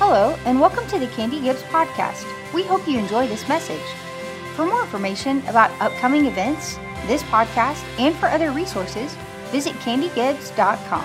Hello, and welcome to the Candy Gibbs podcast. We hope you enjoy this message. For more information about upcoming events, this podcast, and for other resources, visit candygibbs.com.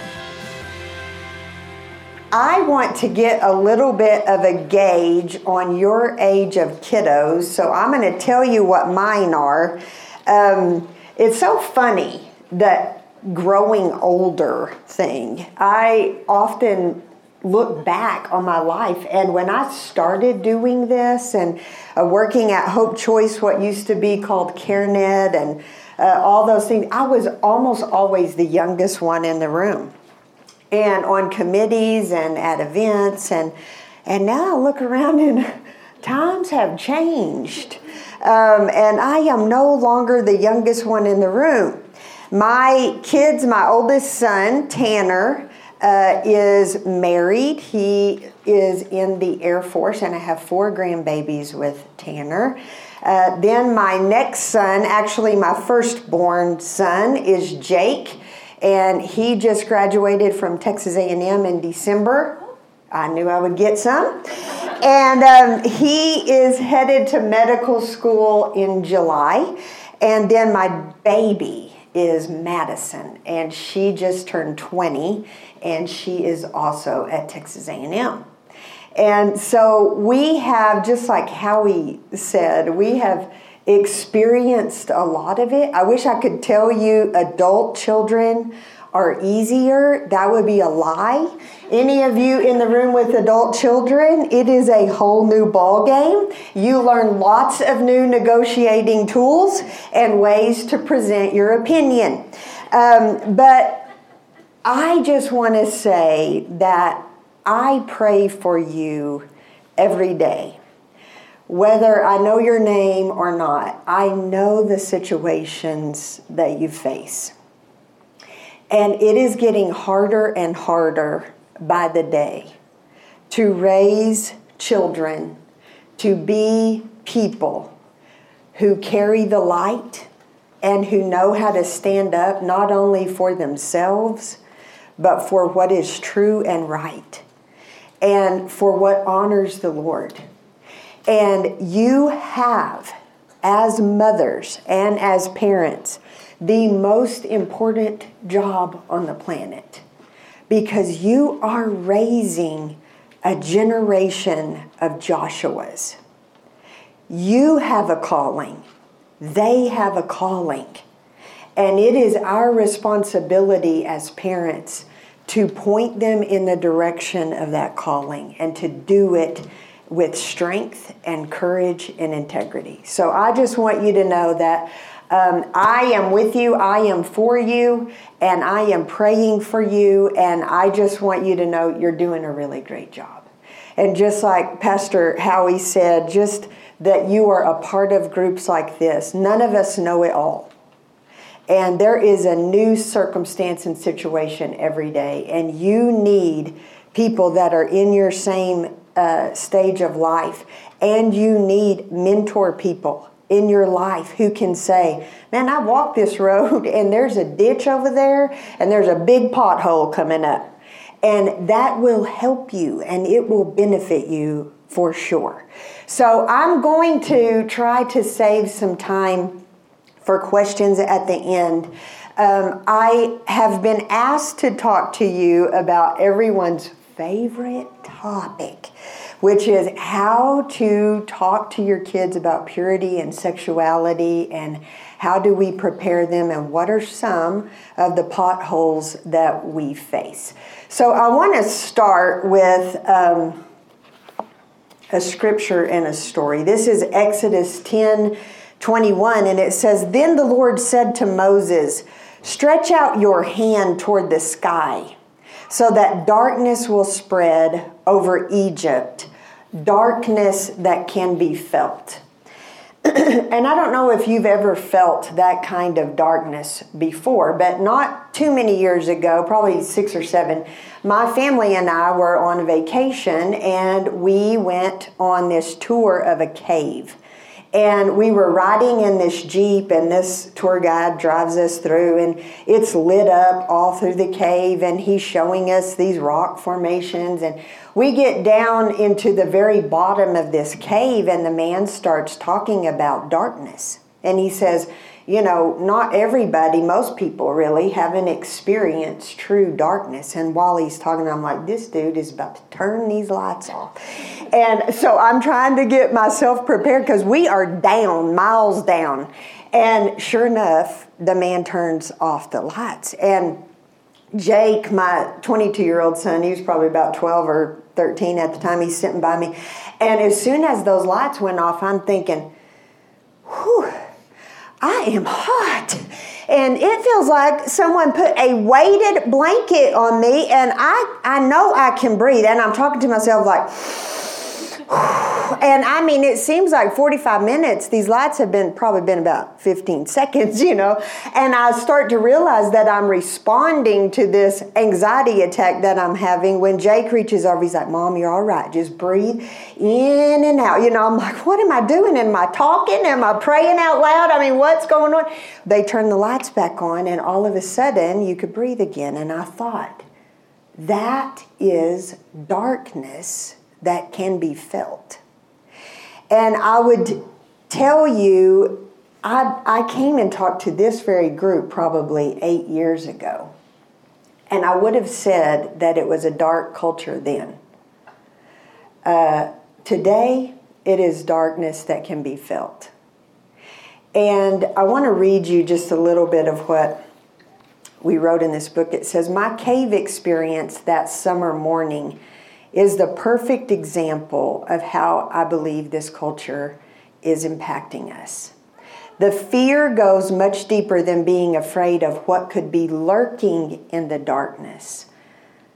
I want to get a little bit of a gauge on your age of kiddos, so I'm going to tell you what mine are. Um, it's so funny that growing older thing. I often look back on my life. And when I started doing this and uh, working at Hope Choice, what used to be called CareNet, and uh, all those things, I was almost always the youngest one in the room. And on committees and at events and and now I look around and times have changed. Um, and I am no longer the youngest one in the room. My kids, my oldest son Tanner, uh, is married. He is in the Air Force, and I have four grandbabies with Tanner. Uh, then my next son, actually my firstborn son, is Jake and he just graduated from Texas A&M in December. I knew I would get some. And um, he is headed to medical school in July. And then my baby is Madison, and she just turned 20, and she is also at Texas A&M. And so we have, just like Howie said, we have experienced a lot of it. I wish I could tell you adult children are easier. That would be a lie. Any of you in the room with adult children, it is a whole new ball game. You learn lots of new negotiating tools and ways to present your opinion. Um, but I just want to say that I pray for you every day whether I know your name or not, I know the situations that you face. And it is getting harder and harder by the day to raise children to be people who carry the light and who know how to stand up not only for themselves, but for what is true and right and for what honors the Lord. And you have, as mothers and as parents, the most important job on the planet because you are raising a generation of Joshuas. You have a calling, they have a calling. And it is our responsibility as parents to point them in the direction of that calling and to do it with strength and courage and integrity. So I just want you to know that um, I am with you, I am for you, and I am praying for you, and I just want you to know you're doing a really great job. And just like Pastor Howie said, just that you are a part of groups like this, none of us know it all. And there is a new circumstance and situation every day, and you need people that are in your same uh, stage of life, and you need mentor people in your life who can say, Man, I walked this road and there's a ditch over there and there's a big pothole coming up. And that will help you and it will benefit you for sure. So I'm going to try to save some time for questions at the end. Um, I have been asked to talk to you about everyone's favorite topic, which is how to talk to your kids about purity and sexuality and how do we prepare them and what are some of the potholes that we face. So I want to start with um, a scripture and a story. This is Exodus 10 21, and it says, Then the Lord said to Moses, Stretch out your hand toward the sky so that darkness will spread over Egypt, darkness that can be felt. and I don't know if you've ever felt that kind of darkness before, but not too many years ago, probably six or seven, my family and I were on vacation and we went on this tour of a cave. And we were riding in this Jeep, and this tour guide drives us through, and it's lit up all through the cave, and he's showing us these rock formations. And we get down into the very bottom of this cave, and the man starts talking about darkness. And he says, you know, not everybody, most people really haven't experienced true darkness. And while he's talking, I'm like, this dude is about to turn these lights off. And so I'm trying to get myself prepared because we are down, miles down. And sure enough, the man turns off the lights. And Jake, my 22 year old son, he was probably about 12 or 13 at the time, he's sitting by me. And as soon as those lights went off, I'm thinking, whew I am hot. And it feels like someone put a weighted blanket on me, and I, I know I can breathe. And I'm talking to myself like, and I mean, it seems like 45 minutes. These lights have been probably been about 15 seconds, you know. And I start to realize that I'm responding to this anxiety attack that I'm having when Jake reaches over. He's like, Mom, you're all right. Just breathe in and out. You know, I'm like, what am I doing? Am I talking? Am I praying out loud? I mean, what's going on? They turn the lights back on, and all of a sudden, you could breathe again. And I thought, that is darkness that can be felt. And I would tell you, I, I came and talked to this very group probably eight years ago. And I would have said that it was a dark culture then. Uh, today, it is darkness that can be felt. And I want to read you just a little bit of what we wrote in this book. It says, My cave experience that summer morning is the perfect example of how I believe this culture is impacting us. The fear goes much deeper than being afraid of what could be lurking in the darkness.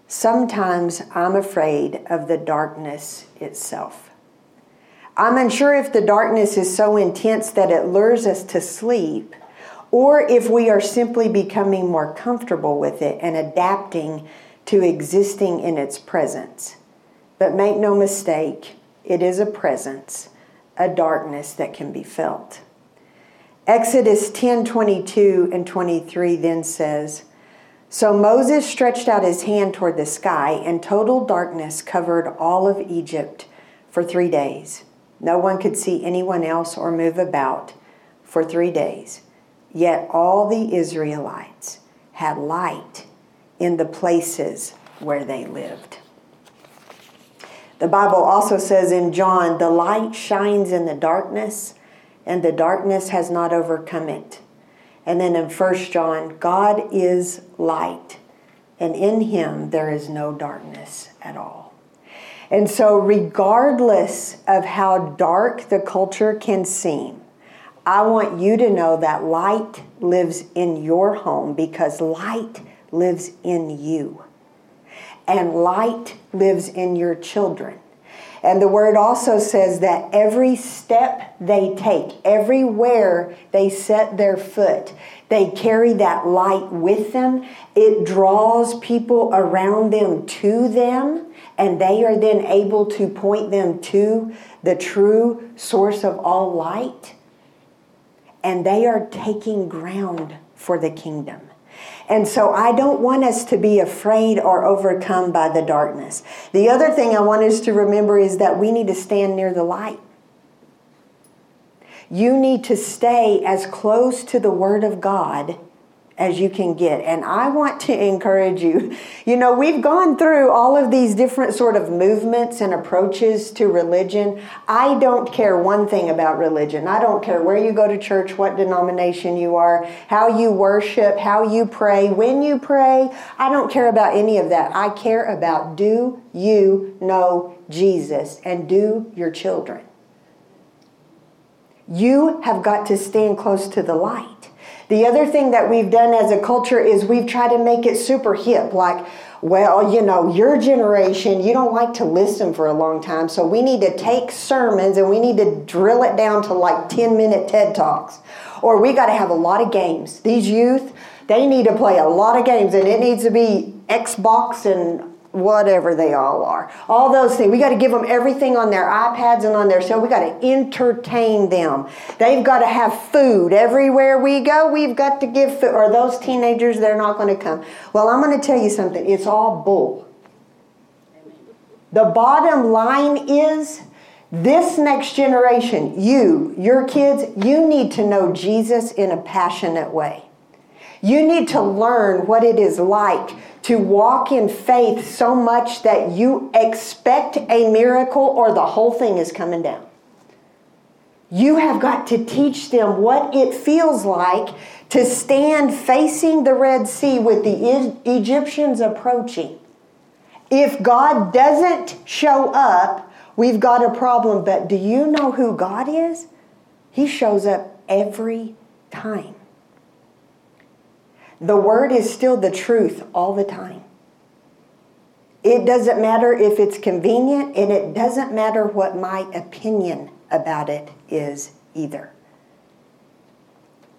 Sometimes I'm afraid of the darkness itself. I'm unsure if the darkness is so intense that it lures us to sleep, or if we are simply becoming more comfortable with it and adapting to existing in its presence. But make no mistake, it is a presence, a darkness that can be felt. Exodus 10 22 and 23 then says, So Moses stretched out his hand toward the sky, and total darkness covered all of Egypt for three days. No one could see anyone else or move about for three days. Yet all the Israelites had light in the places where they lived. The Bible also says in John, the light shines in the darkness, and the darkness has not overcome it. And then in 1 John, God is light, and in him there is no darkness at all. And so, regardless of how dark the culture can seem, I want you to know that light lives in your home because light lives in you and light lives in your children. And the word also says that every step they take, everywhere they set their foot, they carry that light with them. It draws people around them to them, and they are then able to point them to the true source of all light. And they are taking ground for the kingdom. And so I don't want us to be afraid or overcome by the darkness. The other thing I want us to remember is that we need to stand near the light. You need to stay as close to the Word of God as you can get. And I want to encourage you. You know, we've gone through all of these different sort of movements and approaches to religion. I don't care one thing about religion. I don't care where you go to church, what denomination you are, how you worship, how you pray, when you pray. I don't care about any of that. I care about do you know Jesus and do your children. You have got to stand close to the light. The other thing that we've done as a culture is we've tried to make it super hip, like, well, you know, your generation, you don't like to listen for a long time, so we need to take sermons and we need to drill it down to like 10 minute TED Talks. Or we got to have a lot of games. These youth, they need to play a lot of games and it needs to be Xbox and whatever they all are. All those things. We got to give them everything on their iPads and on their cell. We got to entertain them. They've got to have food everywhere we go. We've got to give food. Or those teenagers, they're not going to come. Well, I'm going to tell you something. It's all bull. The bottom line is this next generation, you, your kids, you need to know Jesus in a passionate way. You need to learn what it is like to walk in faith so much that you expect a miracle or the whole thing is coming down. You have got to teach them what it feels like to stand facing the Red Sea with the Egyptians approaching. If God doesn't show up, we've got a problem. But do you know who God is? He shows up every time. The word is still the truth all the time. It doesn't matter if it's convenient, and it doesn't matter what my opinion about it is either.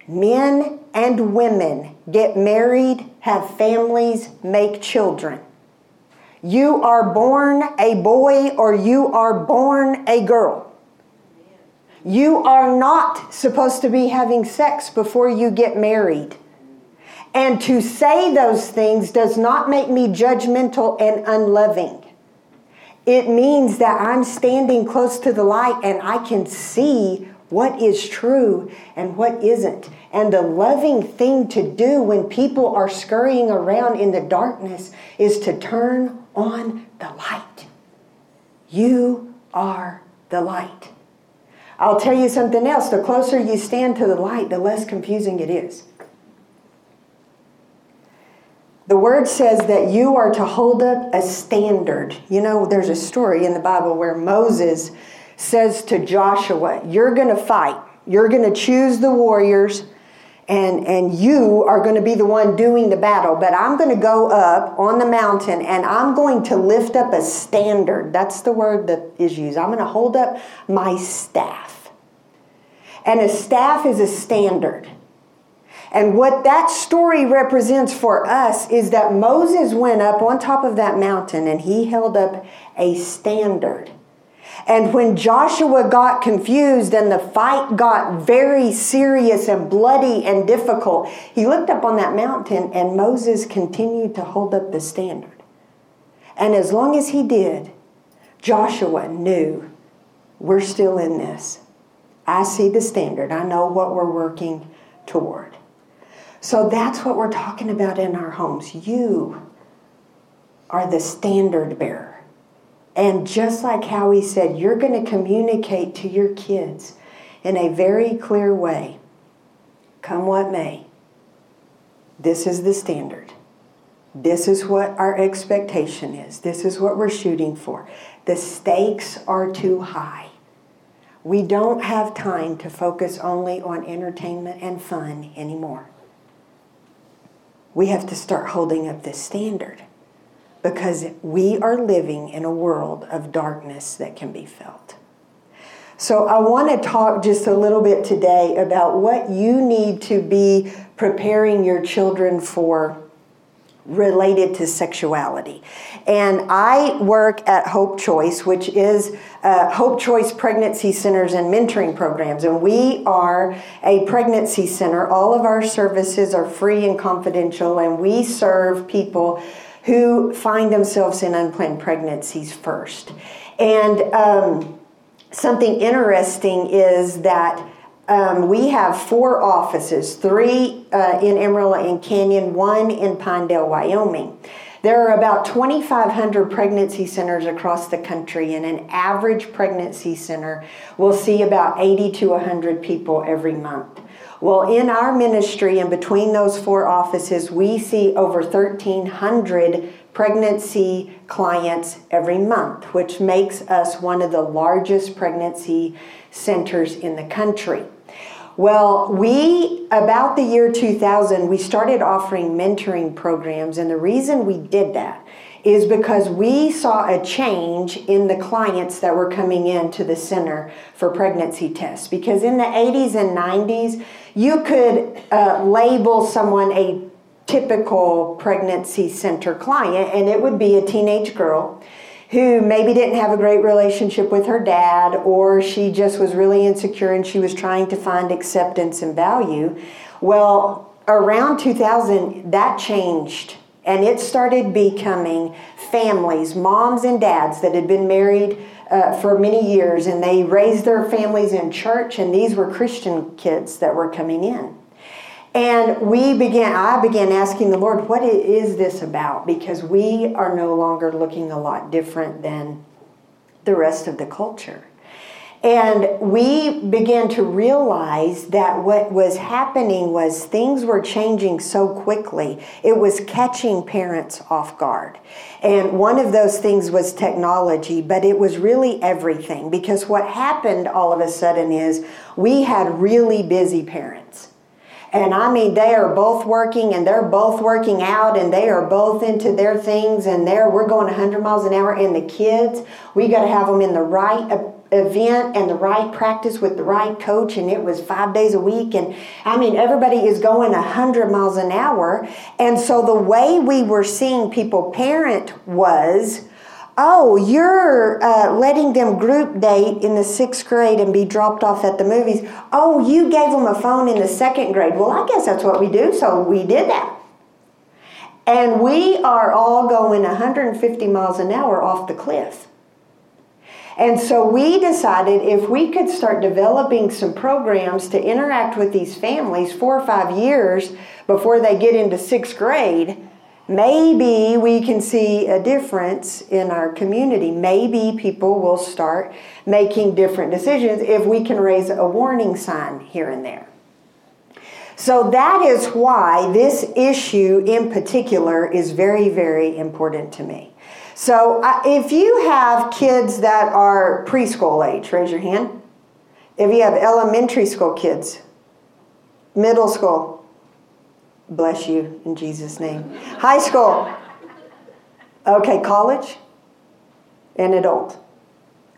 Men and women get married, have families, make children. You are born a boy or you are born a girl. You are not supposed to be having sex before you get married. And to say those things does not make me judgmental and unloving. It means that I'm standing close to the light and I can see what is true and what isn't. And the loving thing to do when people are scurrying around in the darkness is to turn on the light. You are the light. I'll tell you something else. The closer you stand to the light, the less confusing it is. The word says that you are to hold up a standard. You know, there's a story in the Bible where Moses says to Joshua, You're going to fight, you're going to choose the warriors. And, and you are going to be the one doing the battle, but I'm going to go up on the mountain and I'm going to lift up a standard. That's the word that is used. I'm going to hold up my staff. And a staff is a standard. And what that story represents for us is that Moses went up on top of that mountain and he held up a standard. And when Joshua got confused and the fight got very serious and bloody and difficult, he looked up on that mountain and Moses continued to hold up the standard. And as long as he did, Joshua knew we're still in this. I see the standard, I know what we're working toward. So that's what we're talking about in our homes. You are the standard bearer. And just like Howie said, you're going to communicate to your kids in a very clear way come what may. This is the standard. This is what our expectation is. This is what we're shooting for. The stakes are too high. We don't have time to focus only on entertainment and fun anymore we have to start holding up this standard because we are living in a world of darkness that can be felt. So, I want to talk just a little bit today about what you need to be preparing your children for related to sexuality. And I work at Hope Choice, which is uh, Hope Choice Pregnancy Centers and Mentoring Programs. And we are a pregnancy center. All of our services are free and confidential, and we serve people who find themselves in unplanned pregnancies first. And um, something interesting is that um, we have four offices three uh, in Amarillo and Canyon, one in Pinedale, Wyoming. There are about 2,500 pregnancy centers across the country, and an average pregnancy center will see about 80 to 100 people every month. Well, in our ministry and between those four offices, we see over 1,300 pregnancy clients every month, which makes us one of the largest pregnancy centers in the country. Well, we, about the year 2000, we started offering mentoring programs, and the reason we did that is because we saw a change in the clients that were coming into the center for pregnancy tests. Because in the 80s and 90s, you could uh, label someone a typical pregnancy center client, and it would be a teenage girl who maybe didn't have a great relationship with her dad, or she just was really insecure and she was trying to find acceptance and value. Well, around 2000, that changed. And it started becoming families, moms and dads that had been married uh, for many years, and they raised their families in church, and these were Christian kids that were coming in. And we began, I began asking the Lord, what is this about? Because we are no longer looking a lot different than the rest of the culture. And we began to realize that what was happening was things were changing so quickly. It was catching parents off guard. And one of those things was technology, but it was really everything because what happened all of a sudden is we had really busy parents and I mean, they are both working and they're both working out and they are both into their things and there we're going 100 miles an hour. And the kids, we got to have them in the right event and the right practice with the right coach. And it was five days a week. And I mean, everybody is going 100 miles an hour. And so the way we were seeing people parent was, oh, you're uh, letting them group date in the sixth grade and be dropped off at the movies. Oh, you gave them a phone in the second grade. Well, I guess that's what we do, so we did that. And we are all going 150 miles an hour off the cliff. And so we decided if we could start developing some programs to interact with these families four or five years before they get into sixth grade, maybe we can see a difference in our community. Maybe people will start making different decisions if we can raise a warning sign here and there. So that is why this issue in particular is very, very important to me. So uh, if you have kids that are preschool age, raise your hand. If you have elementary school kids, middle school, Bless you in Jesus' name. High school. Okay, college and adult.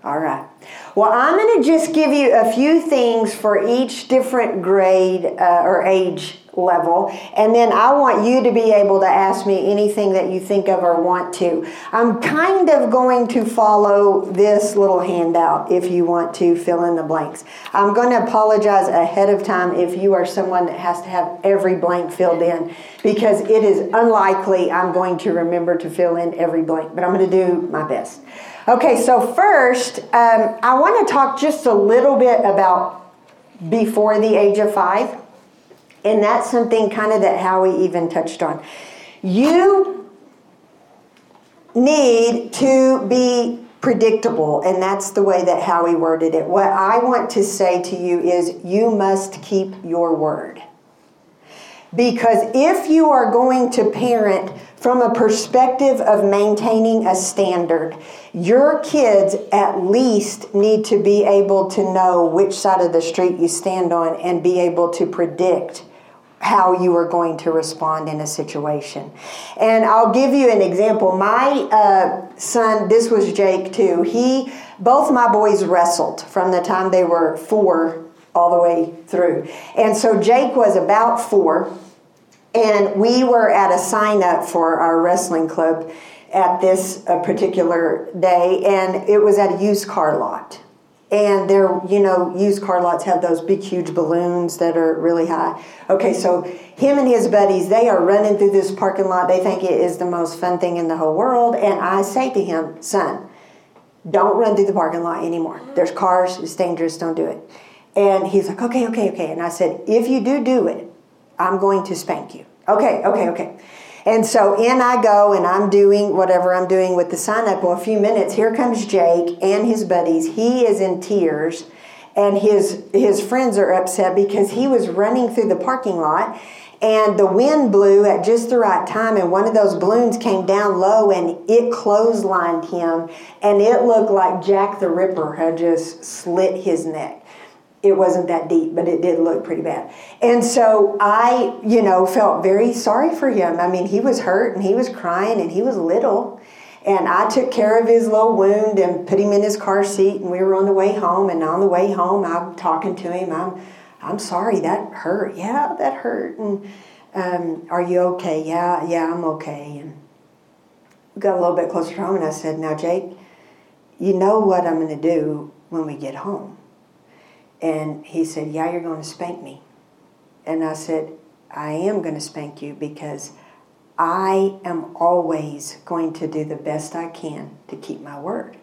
All right. Well, I'm going to just give you a few things for each different grade uh, or age level, and then I want you to be able to ask me anything that you think of or want to. I'm kind of going to follow this little handout if you want to fill in the blanks. I'm going to apologize ahead of time if you are someone that has to have every blank filled in because it is unlikely I'm going to remember to fill in every blank, but I'm going to do my best. Okay, so first, um, I want to talk just a little bit about before the age of five. And that's something kind of that Howie even touched on. You need to be predictable, and that's the way that Howie worded it. What I want to say to you is you must keep your word. Because if you are going to parent from a perspective of maintaining a standard, your kids at least need to be able to know which side of the street you stand on and be able to predict how you are going to respond in a situation. And I'll give you an example. My uh, son, this was Jake too, he, both my boys wrestled from the time they were four all the way through. And so Jake was about four and we were at a sign up for our wrestling club at this uh, particular day, and it was at a used car lot. And there, you know, used car lots have those big, huge balloons that are really high. Okay, so him and his buddies, they are running through this parking lot. They think it is the most fun thing in the whole world. And I say to him, son, don't run through the parking lot anymore. There's cars, it's dangerous, don't do it. And he's like, okay, okay, okay. And I said, if you do do it, I'm going to spank you. Okay, okay, okay. And so in I go, and I'm doing whatever I'm doing with the sign up. Well, a few minutes, here comes Jake and his buddies. He is in tears, and his his friends are upset because he was running through the parking lot, and the wind blew at just the right time, and one of those balloons came down low, and it clotheslined him, and it looked like Jack the Ripper had just slit his neck it wasn't that deep, but it did look pretty bad. And so I, you know, felt very sorry for him. I mean, he was hurt and he was crying and he was little. And I took care of his little wound and put him in his car seat and we were on the way home. And on the way home, I'm talking to him. I'm, I'm sorry, that hurt. Yeah, that hurt. And um, Are you okay? Yeah, yeah, I'm okay. And got a little bit closer to home, and I said, Now, Jake, you know what I'm going to do when we get home? And he said, Yeah, you're going to spank me. And I said, I am going to spank you because I am always going to do the best I can to keep my word.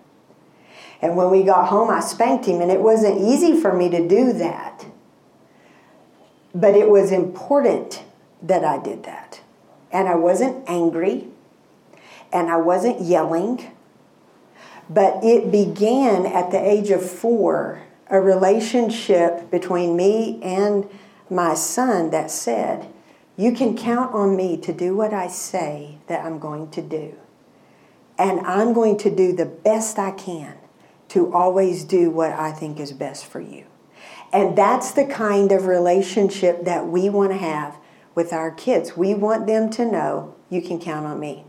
And when we got home, I spanked him, and it wasn't easy for me to do that. But it was important that I did that. And I wasn't angry, and I wasn't yelling. But it began at the age of four a relationship between me and my son that said, You can count on me to do what I say that I'm going to do. And I'm going to do the best I can to always do what I think is best for you. And that's the kind of relationship that we want to have with our kids. We want them to know you can count on me.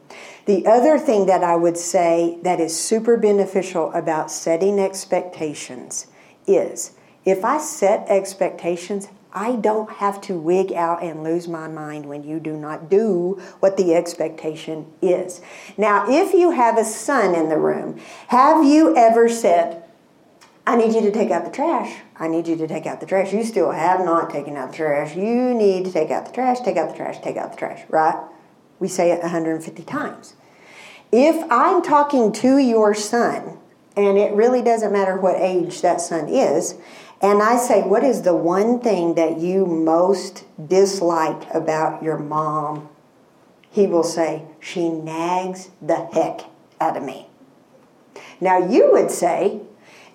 The other thing that I would say that is super beneficial about setting expectations is if I set expectations, I don't have to wig out and lose my mind when you do not do what the expectation is. Now, if you have a son in the room, have you ever said, I need you to take out the trash. I need you to take out the trash. You still have not taken out the trash. You need to take out the trash, take out the trash, take out the trash, right? We say it 150 times. If I'm talking to your son, and it really doesn't matter what age that son is, and I say, What is the one thing that you most dislike about your mom? He will say, She nags the heck out of me. Now, you would say,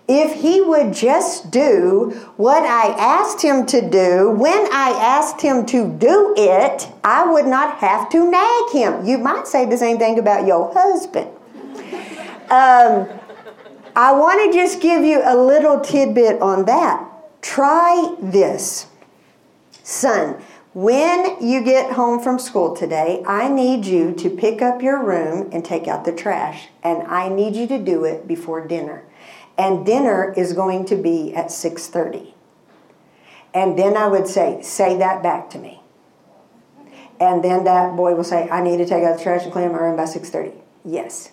if he would just do what I asked him to do when I asked him to do it, I would not have to nag him. You might say the same thing about your husband. Um, I want to just give you a little tidbit on that. Try this. Son, when you get home from school today, I need you to pick up your room and take out the trash, and I need you to do it before dinner. And dinner is going to be at 6:30. And then I would say, "Say that back to me." And then that boy will say, "I need to take out the trash and clean my room by 6:30." Yes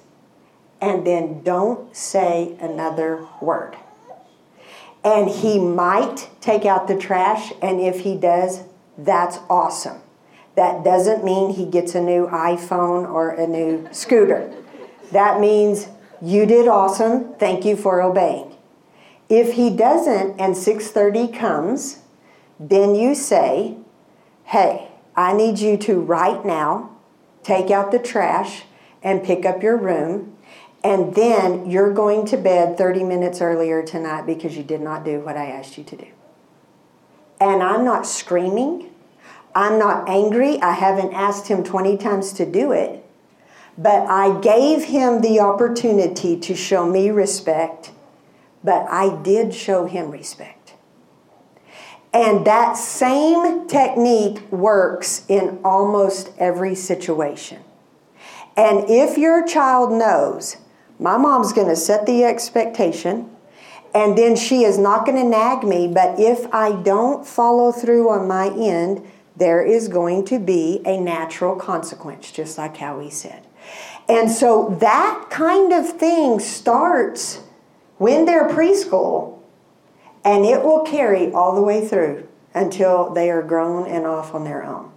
and then don't say another word. And he might take out the trash, and if he does, that's awesome. That doesn't mean he gets a new iPhone or a new scooter. That means you did awesome. Thank you for obeying. If he doesn't and 6:30 comes, then you say, "Hey, I need you to right now take out the trash and pick up your room and then you're going to bed 30 minutes earlier tonight because you did not do what I asked you to do. And I'm not screaming. I'm not angry. I haven't asked him 20 times to do it. But I gave him the opportunity to show me respect, but I did show him respect. And that same technique works in almost every situation. And if your child knows my mom's going to set the expectation, and then she is not going to nag me, but if I don't follow through on my end, there is going to be a natural consequence, just like Howie said. And so that kind of thing starts when they're preschool, and it will carry all the way through until they are grown and off on their own.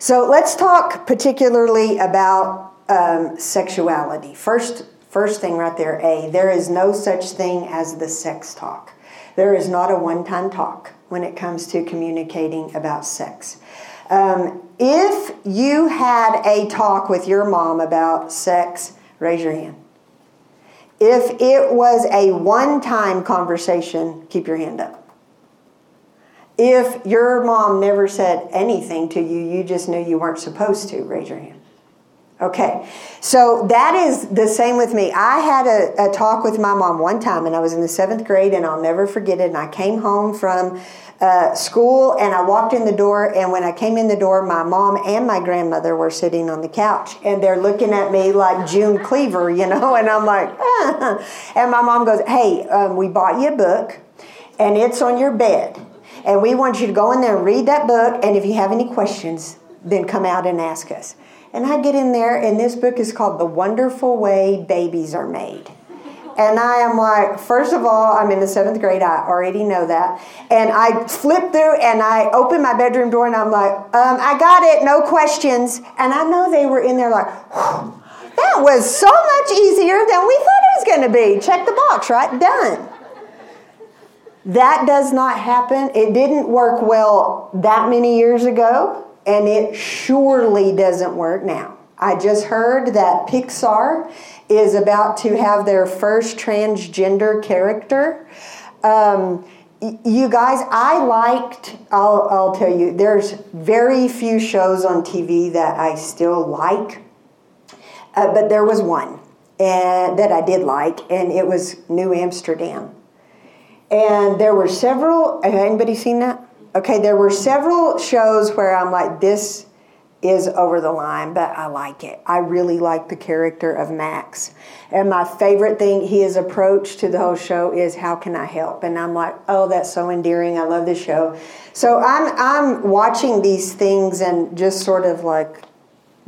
So let's talk particularly about um, sexuality. First, first thing right there, A, there is no such thing as the sex talk. There is not a one time talk when it comes to communicating about sex. Um, if you had a talk with your mom about sex, raise your hand. If it was a one time conversation, keep your hand up. If your mom never said anything to you, you just knew you weren't supposed to, raise your hand. Okay, so that is the same with me. I had a, a, talk with my mom one time, and I was in the seventh grade, and I'll never forget it. And I came home from uh, school, and I walked in the door, and when I came in the door, my mom and my grandmother were sitting on the couch, and they're looking at me like June Cleaver, you know, and I'm like, ah. and my mom goes, "Hey, um, we bought you a book, and it's on your bed." and we want you to go in there and read that book. And if you have any questions, then come out and ask us. And I get in there, and this book is called The Wonderful Way Babies Are Made. And I am like, first of all, I'm in the seventh grade. I already know that. And I flip through and I open my bedroom door and I'm like, um, I got it, no questions. And I know they were in there like, that was so much easier than we thought it was going to be. Check the box, right? Done. That does not happen. It didn't work well that many years ago, and it surely doesn't work now. I just heard that Pixar is about to have their first transgender character. Um, you guys, I liked, I'll, I'll tell you, there's very few shows on TV that I still like, uh, but there was one and, that I did like, and it was New Amsterdam. And there were several, anybody seen that? Okay, there were several shows where I'm like, this is over the line, but I like it. I really like the character of Max. And my favorite thing, his approach to the whole show is how can I help? And I'm like, oh, that's so endearing. I love this show. So I'm I'm watching these things and just sort of like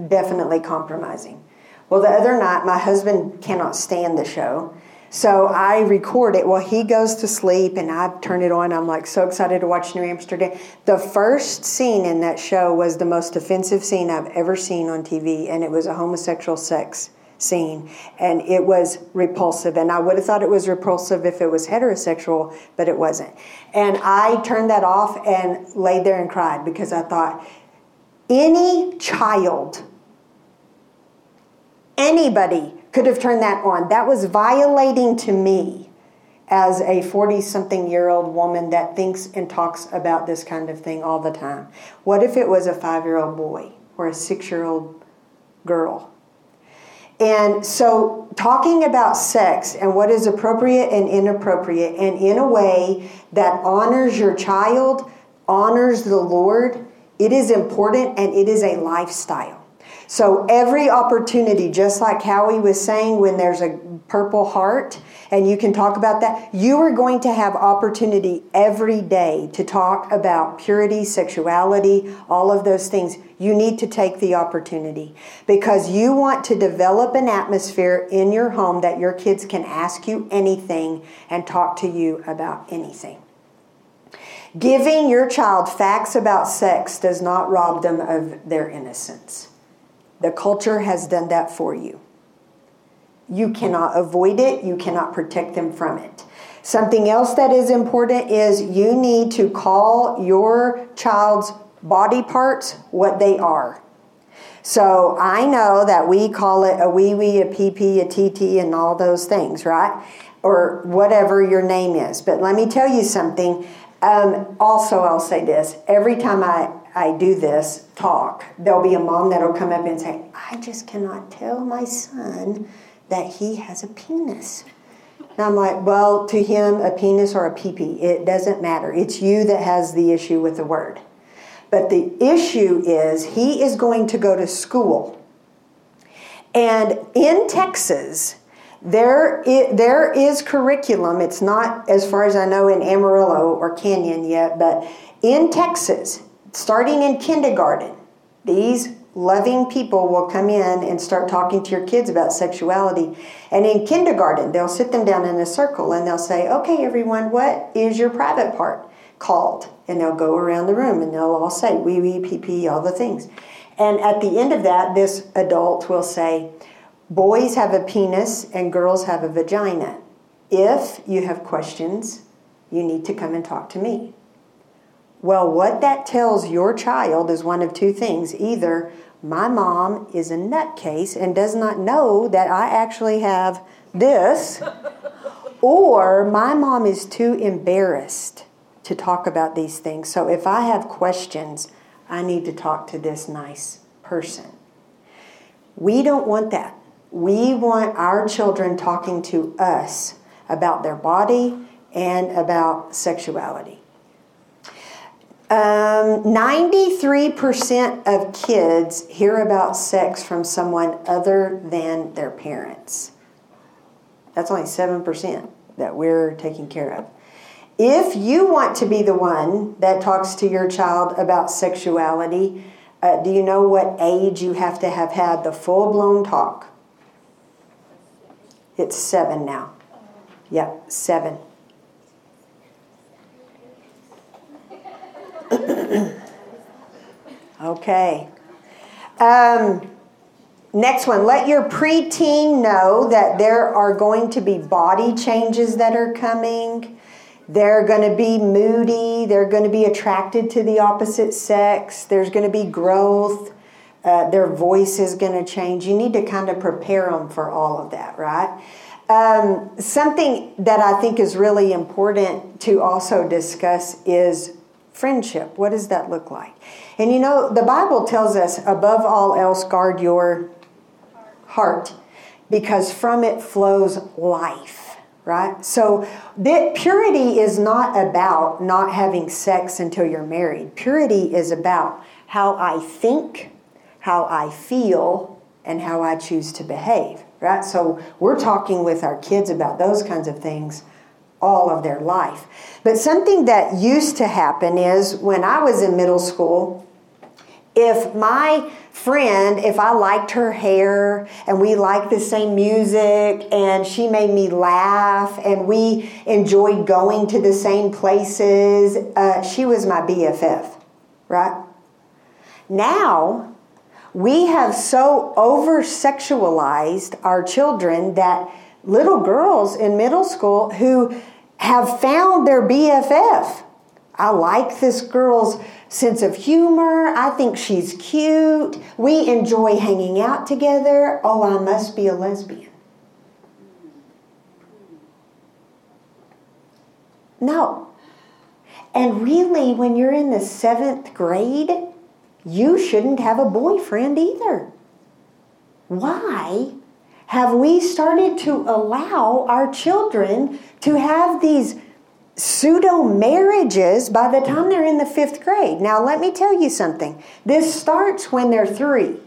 definitely compromising. Well, the other night my husband cannot stand the show. So I record it. Well, he goes to sleep and I turn it on. I'm like so excited to watch New Amsterdam. The first scene in that show was the most offensive scene I've ever seen on TV, and it was a homosexual sex scene. And it was repulsive. And I would have thought it was repulsive if it was heterosexual, but it wasn't. And I turned that off and laid there and cried because I thought, any child, anybody could have turned that on. That was violating to me as a 40 something year old woman that thinks and talks about this kind of thing all the time. What if it was a five year old boy or a six year old girl? And so, talking about sex and what is appropriate and inappropriate, and in a way that honors your child, honors the Lord, it is important and it is a lifestyle. So every opportunity, just like Howie was saying, when there's a purple heart, and you can talk about that, you are going to have opportunity every day to talk about purity, sexuality, all of those things. You need to take the opportunity because you want to develop an atmosphere in your home that your kids can ask you anything and talk to you about anything. Giving your child facts about sex does not rob them of their innocence. The culture has done that for you. You cannot avoid it, you cannot protect them from it. Something else that is important is you need to call your child's body parts what they are. So I know that we call it a wee wee, a pee pee, a TT, and all those things, right? Or whatever your name is. But let me tell you something. Um, also, I'll say this every time I I do this talk, there'll be a mom that'll come up and say, I just cannot tell my son that he has a penis. And I'm like, well, to him, a penis or a peepee, it doesn't matter. It's you that has the issue with the word. But the issue is he is going to go to school. And in Texas, there is, there is curriculum. It's not, as far as I know, in Amarillo or Canyon yet, but in Texas, starting in kindergarten, these loving people will come in and start talking to your kids about sexuality. And in kindergarten, they'll sit them down in a circle and they'll say, Okay, everyone, what is your private part called? And they'll go around the room and they'll all say, wee wee, pee pee, all the things. And at the end of that, this adult will say, Boys have a penis and girls have a vagina. If you have questions, you need to come and talk to me. Well, what that tells your child is one of two things. Either my mom is a nutcase and does not know that I actually have this, or my mom is too embarrassed to talk about these things. So if I have questions, I need to talk to this nice person. We don't want that. We want our children talking to us about their body and about sexuality. Um, 93% of kids hear about sex from someone other than their parents. That's only 7% that we're taking care of. if you want to be the one that talks to your child about sexuality, uh, do you know what age you have to have had the full blown talk? It's seven now. Yep, seven. okay. Um, next one. Let your preteen know that there are going to be body changes that are coming. They're going to be moody. They're going to be attracted to the opposite sex. There's going to be growth. Uh, their voice is going to change. You need to kind of prepare them for all of that, right? Um, something that I think is really important to also discuss is friendship. What does that look like? And you know, the Bible tells us, above all else, guard your heart because from it flows life, right? So, that purity is not about not having sex until you're married. Purity is about how I think, how I feel, and how I choose to behave right? So we're talking with our kids about those kinds of things all of their life. But something that used to happen is when I was in middle school, if my friend, if I liked her hair and we liked the same music and she made me laugh and we enjoyed going to the same places, uh, she was my BFF, right? Now, we have so over sexualized our children that little girls in middle school who have found their BFF. I like this girl's sense of humor. I think she's cute. We enjoy hanging out together. Oh, I must be a lesbian. No. And really, when you're in the seventh grade, you shouldn't have a boyfriend either. Why have we started to allow our children to have these pseudo marriages by the time they're in the fifth grade? Now, let me tell you something. This starts when they're three.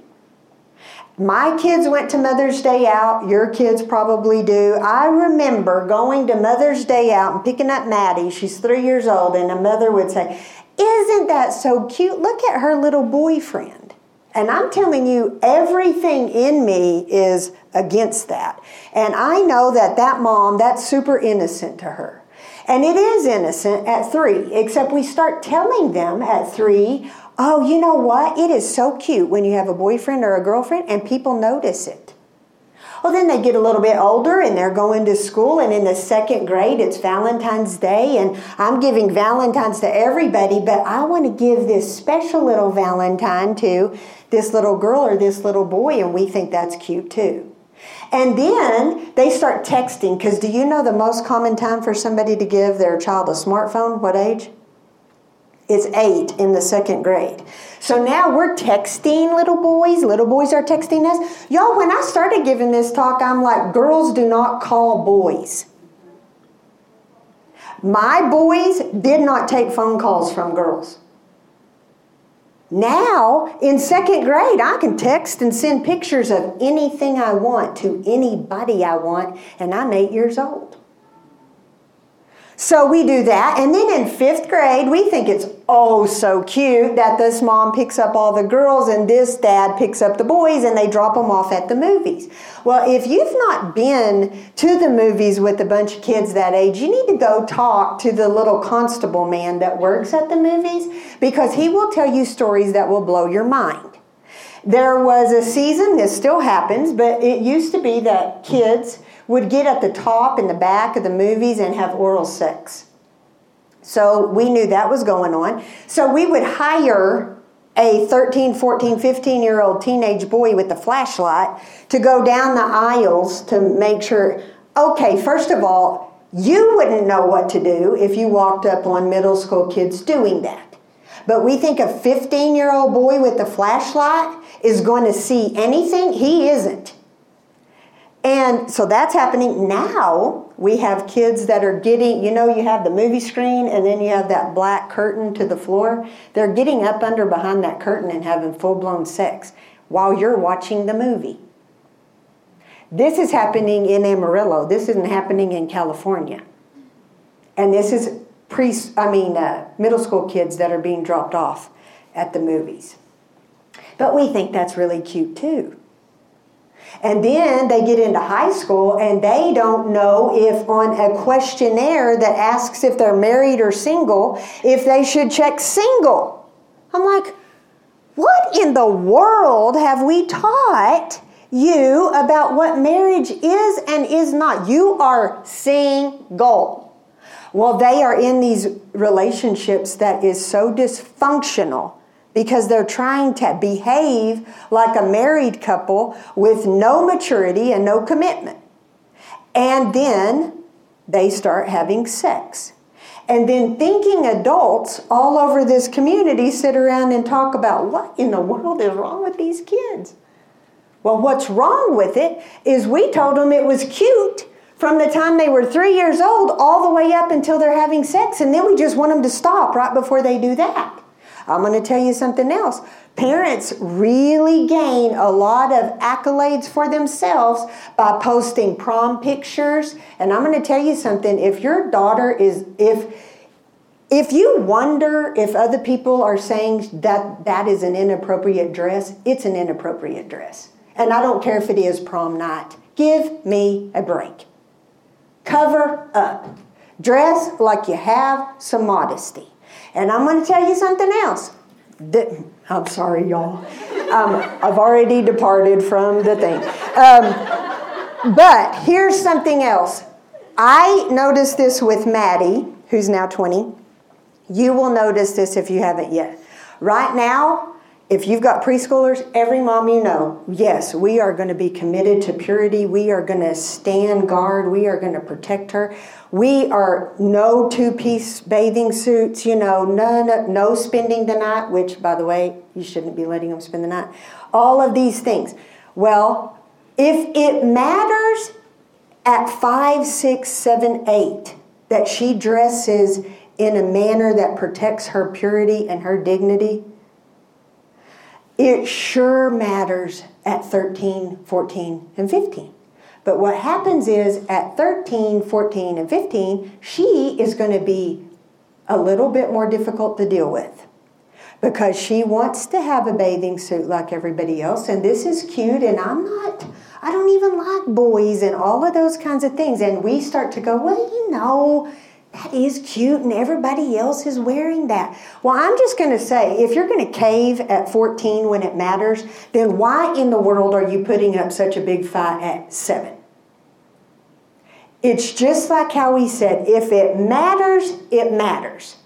My kids went to Mother's Day out. Your kids probably do. I remember going to Mother's Day out and picking up Maddie. She's three years old, and a mother would say, isn't that so cute? Look at her little boyfriend. And I'm telling you, everything in me is against that. And I know that that mom, that's super innocent to her. And it is innocent at three, except we start telling them at three, oh, you know what? It is so cute when you have a boyfriend or a girlfriend and people notice it. Well, then they get a little bit older and they're going to school, and in the second grade, it's Valentine's Day, and I'm giving Valentine's to everybody, but I want to give this special little Valentine to this little girl or this little boy, and we think that's cute too. And then they start texting, because do you know the most common time for somebody to give their child a smartphone? What age? It's eight in the second grade. So now we're texting little boys. Little boys are texting us. Y'all, when I started giving this talk, I'm like, girls do not call boys. My boys did not take phone calls from girls. Now, in second grade, I can text and send pictures of anything I want to anybody I want, and I'm eight years old. So we do that. And then in fifth grade, we think it's oh so cute that this mom picks up all the girls and this dad picks up the boys and they drop them off at the movies. Well, if you've not been to the movies with a bunch of kids that age, you need to go talk to the little constable man that works at the movies because he will tell you stories that will blow your mind. There was a season, this still happens, but it used to be that kids would get at the top and the back of the movies and have oral sex. So we knew that was going on. So we would hire a 13, 14, 15 year old teenage boy with a flashlight to go down the aisles to make sure. Okay, first of all, you wouldn't know what to do if you walked up on middle school kids doing that. But we think a 15 year old boy with a flashlight is going to see anything. He isn't. And so that's happening now. We have kids that are getting, you know, you have the movie screen and then you have that black curtain to the floor. They're getting up under behind that curtain and having full blown sex while you're watching the movie. This is happening in Amarillo. This isn't happening in California. And this is pre I mean uh, middle school kids that are being dropped off at the movies. But we think that's really cute too. And then they get into high school and they don't know if on a questionnaire that asks if they're married or single, if they should check single. I'm like, what in the world have we taught you about what marriage is and is not? You are single. Well, they are in these relationships that is so dysfunctional because they're trying to behave like a married couple with no maturity and no commitment. And then they start having sex. And then thinking adults all over this community sit around and talk about what in the world is wrong with these kids. Well, what's wrong with it is we told them it was cute from the time they were three years old all the way up until they're having sex, and then we just want them to stop right before they do that. I'm going to tell you something else. Parents really gain a lot of accolades for themselves by posting prom pictures. And I'm going to tell you something. If your daughter is, if, if you wonder if other people are saying that that is an inappropriate dress, it's an inappropriate dress. And I don't care if it is prom night. Give me a break. Cover up. Dress like you have some modesty. And I'm going to tell you something else. I'm sorry, y'all. Um, I've already departed from the thing. Um, but here's something else. I noticed this with Maddie, who's now 20. You will notice this if you haven't yet. Right now, if you've got preschoolers, every mom you know, yes, we are going to be committed to purity. We are going to stand guard. We are going to protect her. We are no two piece bathing suits, you know, none, no spending the night, which, by the way, you shouldn't be letting them spend the night. All of these things. Well, if it matters at five, six, seven, eight that she dresses in a manner that protects her purity and her dignity, it sure matters at 13, 14, and 15. But what happens is at 13, 14, and 15, she is going to be a little bit more difficult to deal with because she wants to have a bathing suit like everybody else. And this is cute, and I'm not, I don't even like boys and all of those kinds of things. And we start to go, well, you know, that is cute and everybody else is wearing that. Well, I'm just going to say if you're going to cave at 14 when it matters, then why in the world are you putting up such a big fight at 7? It's just like how he said if it matters, it matters.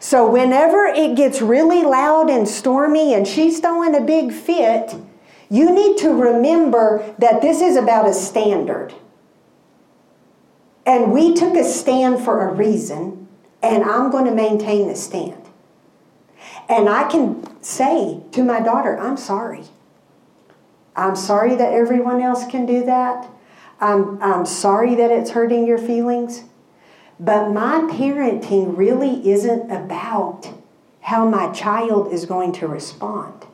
So whenever it gets really loud and stormy and she's throwing a big fit, you need to remember that this is about a standard. And we took a stand for a reason, and I'm going to maintain the stand. And I can say to my daughter, I'm sorry. I'm sorry that everyone else can do that. I'm, I'm sorry that it's hurting your feelings. But my parenting really isn't about how my child is going to respond.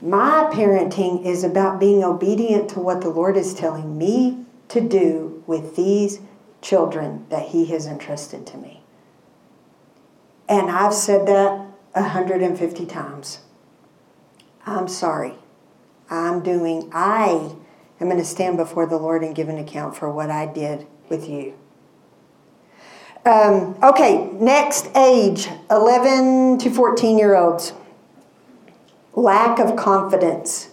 My parenting is about being obedient to what the Lord is telling me to do with these children that He has entrusted to me. And I've said that 150 times. I'm sorry. I'm doing, I am going to stand before the Lord and give an account for what I did with you. Um, okay, next age 11 to 14 year olds. Lack of confidence.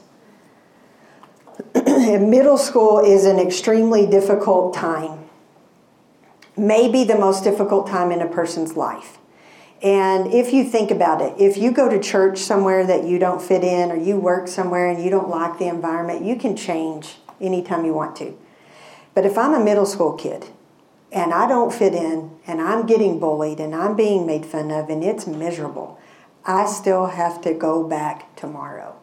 middle school is an extremely difficult time, maybe the most difficult time in a person's life. And if you think about it, if you go to church somewhere that you don't fit in, or you work somewhere and you don't like the environment, you can change anytime you want to. But if I'm a middle school kid and I don't fit in and I'm getting bullied and I'm being made fun of and it's miserable, I still have to go back tomorrow.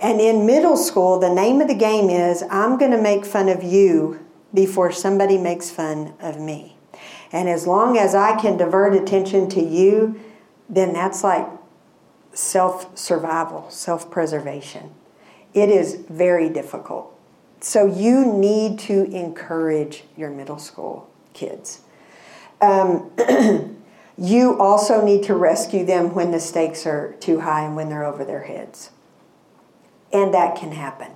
And in middle school, the name of the game is I'm going to make fun of you before somebody makes fun of me. And as long as I can divert attention to you, then that's like self survival, self preservation. It is very difficult. So you need to encourage your middle school kids. Um, you also need to rescue them when the stakes are too high and when they're over their heads. And that can happen.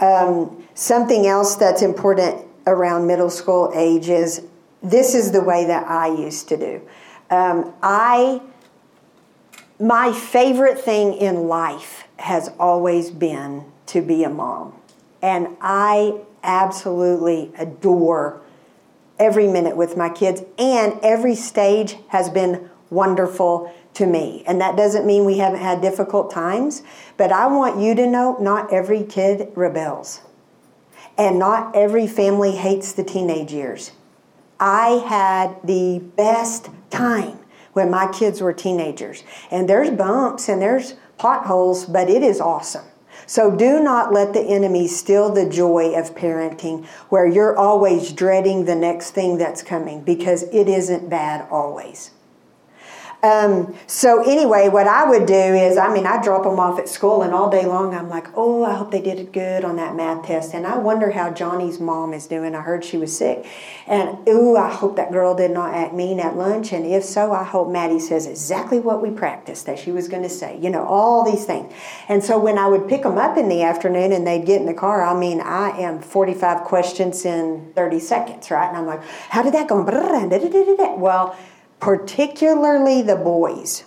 Um, something else that's important around middle school age is this is the way that I used to do. Um, I, my favorite thing in life has always been to be a mom. And I absolutely adore every minute with my kids, and every stage has been wonderful to me. And that doesn't mean we haven't had difficult times, but I want you to know not every kid rebels. And not every family hates the teenage years. I had the best time when my kids were teenagers. And there's bumps and there's potholes, but it is awesome. So do not let the enemy steal the joy of parenting where you're always dreading the next thing that's coming because it isn't bad always. Um, so anyway, what I would do is, I mean, I drop them off at school, and all day long I'm like, oh, I hope they did it good on that math test, and I wonder how Johnny's mom is doing. I heard she was sick, and ooh, I hope that girl did not act mean at lunch, and if so, I hope Maddie says exactly what we practiced that she was going to say. You know, all these things. And so when I would pick them up in the afternoon and they'd get in the car, I mean, I am 45 questions in 30 seconds, right? And I'm like, how did that go? Well particularly the boys,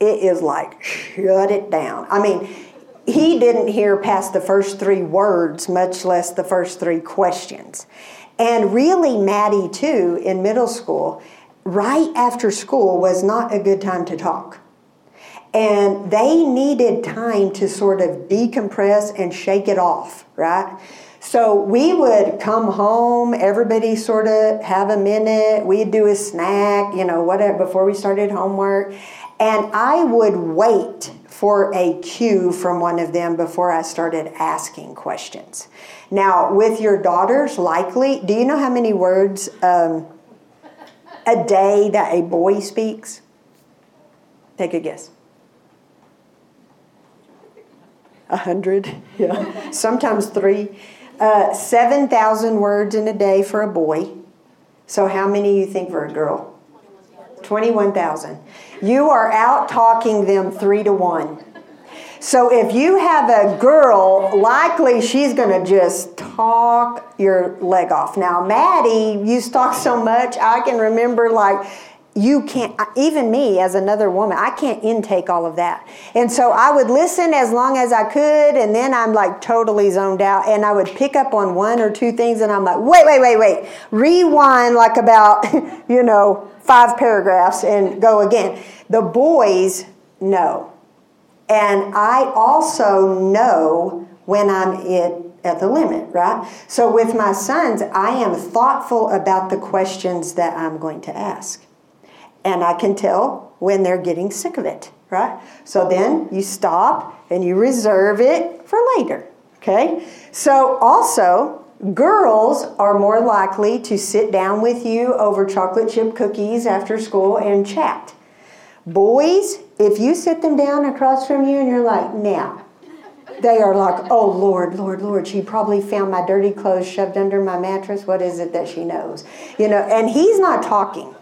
it is like, shut it down. I mean, he didn't hear past the first three words, much less the first three questions. And really, Maddie, too, in middle school, right after school was not a good time to talk. And they needed time to sort of decompress and shake it off, right? So we would come home, everybody sort of have a minute, we'd do a snack, you know, whatever, before we started homework. And I would wait for a cue from one of them before I started asking questions. Now, with your daughters, likely, do you know how many words um, a day that a boy speaks? Take a guess. A hundred, yeah. Sometimes three. Uh, 7,000 words in a day for a boy. So, how many you think for a girl? 21,000. You are out talking them three to one. So, if you have a girl, likely she's going to just talk your leg off. Now, Maddie you talk so much, I can remember like you can't even me as another woman i can't intake all of that. And so i would listen as long as i could and then i'm like totally zoned out. And i would pick up on one or two things and i'm like wait wait wait wait. Rewind like about you know five paragraphs and go again. The boys know. And i also know when i'm at, at the limit right? So with my sons i am thoughtful about the questions that i'm going to ask and I can tell when they're getting sick of it, right? So then you stop and you reserve it for later, okay? So also, girls are more likely to sit down with you over chocolate chip cookies after school and chat. Boys, if you sit them down across from you and you're like, now, they are like, oh Lord, Lord, Lord, she probably found my dirty clothes shoved under my mattress. What is it that she knows? You know, and he's not talking.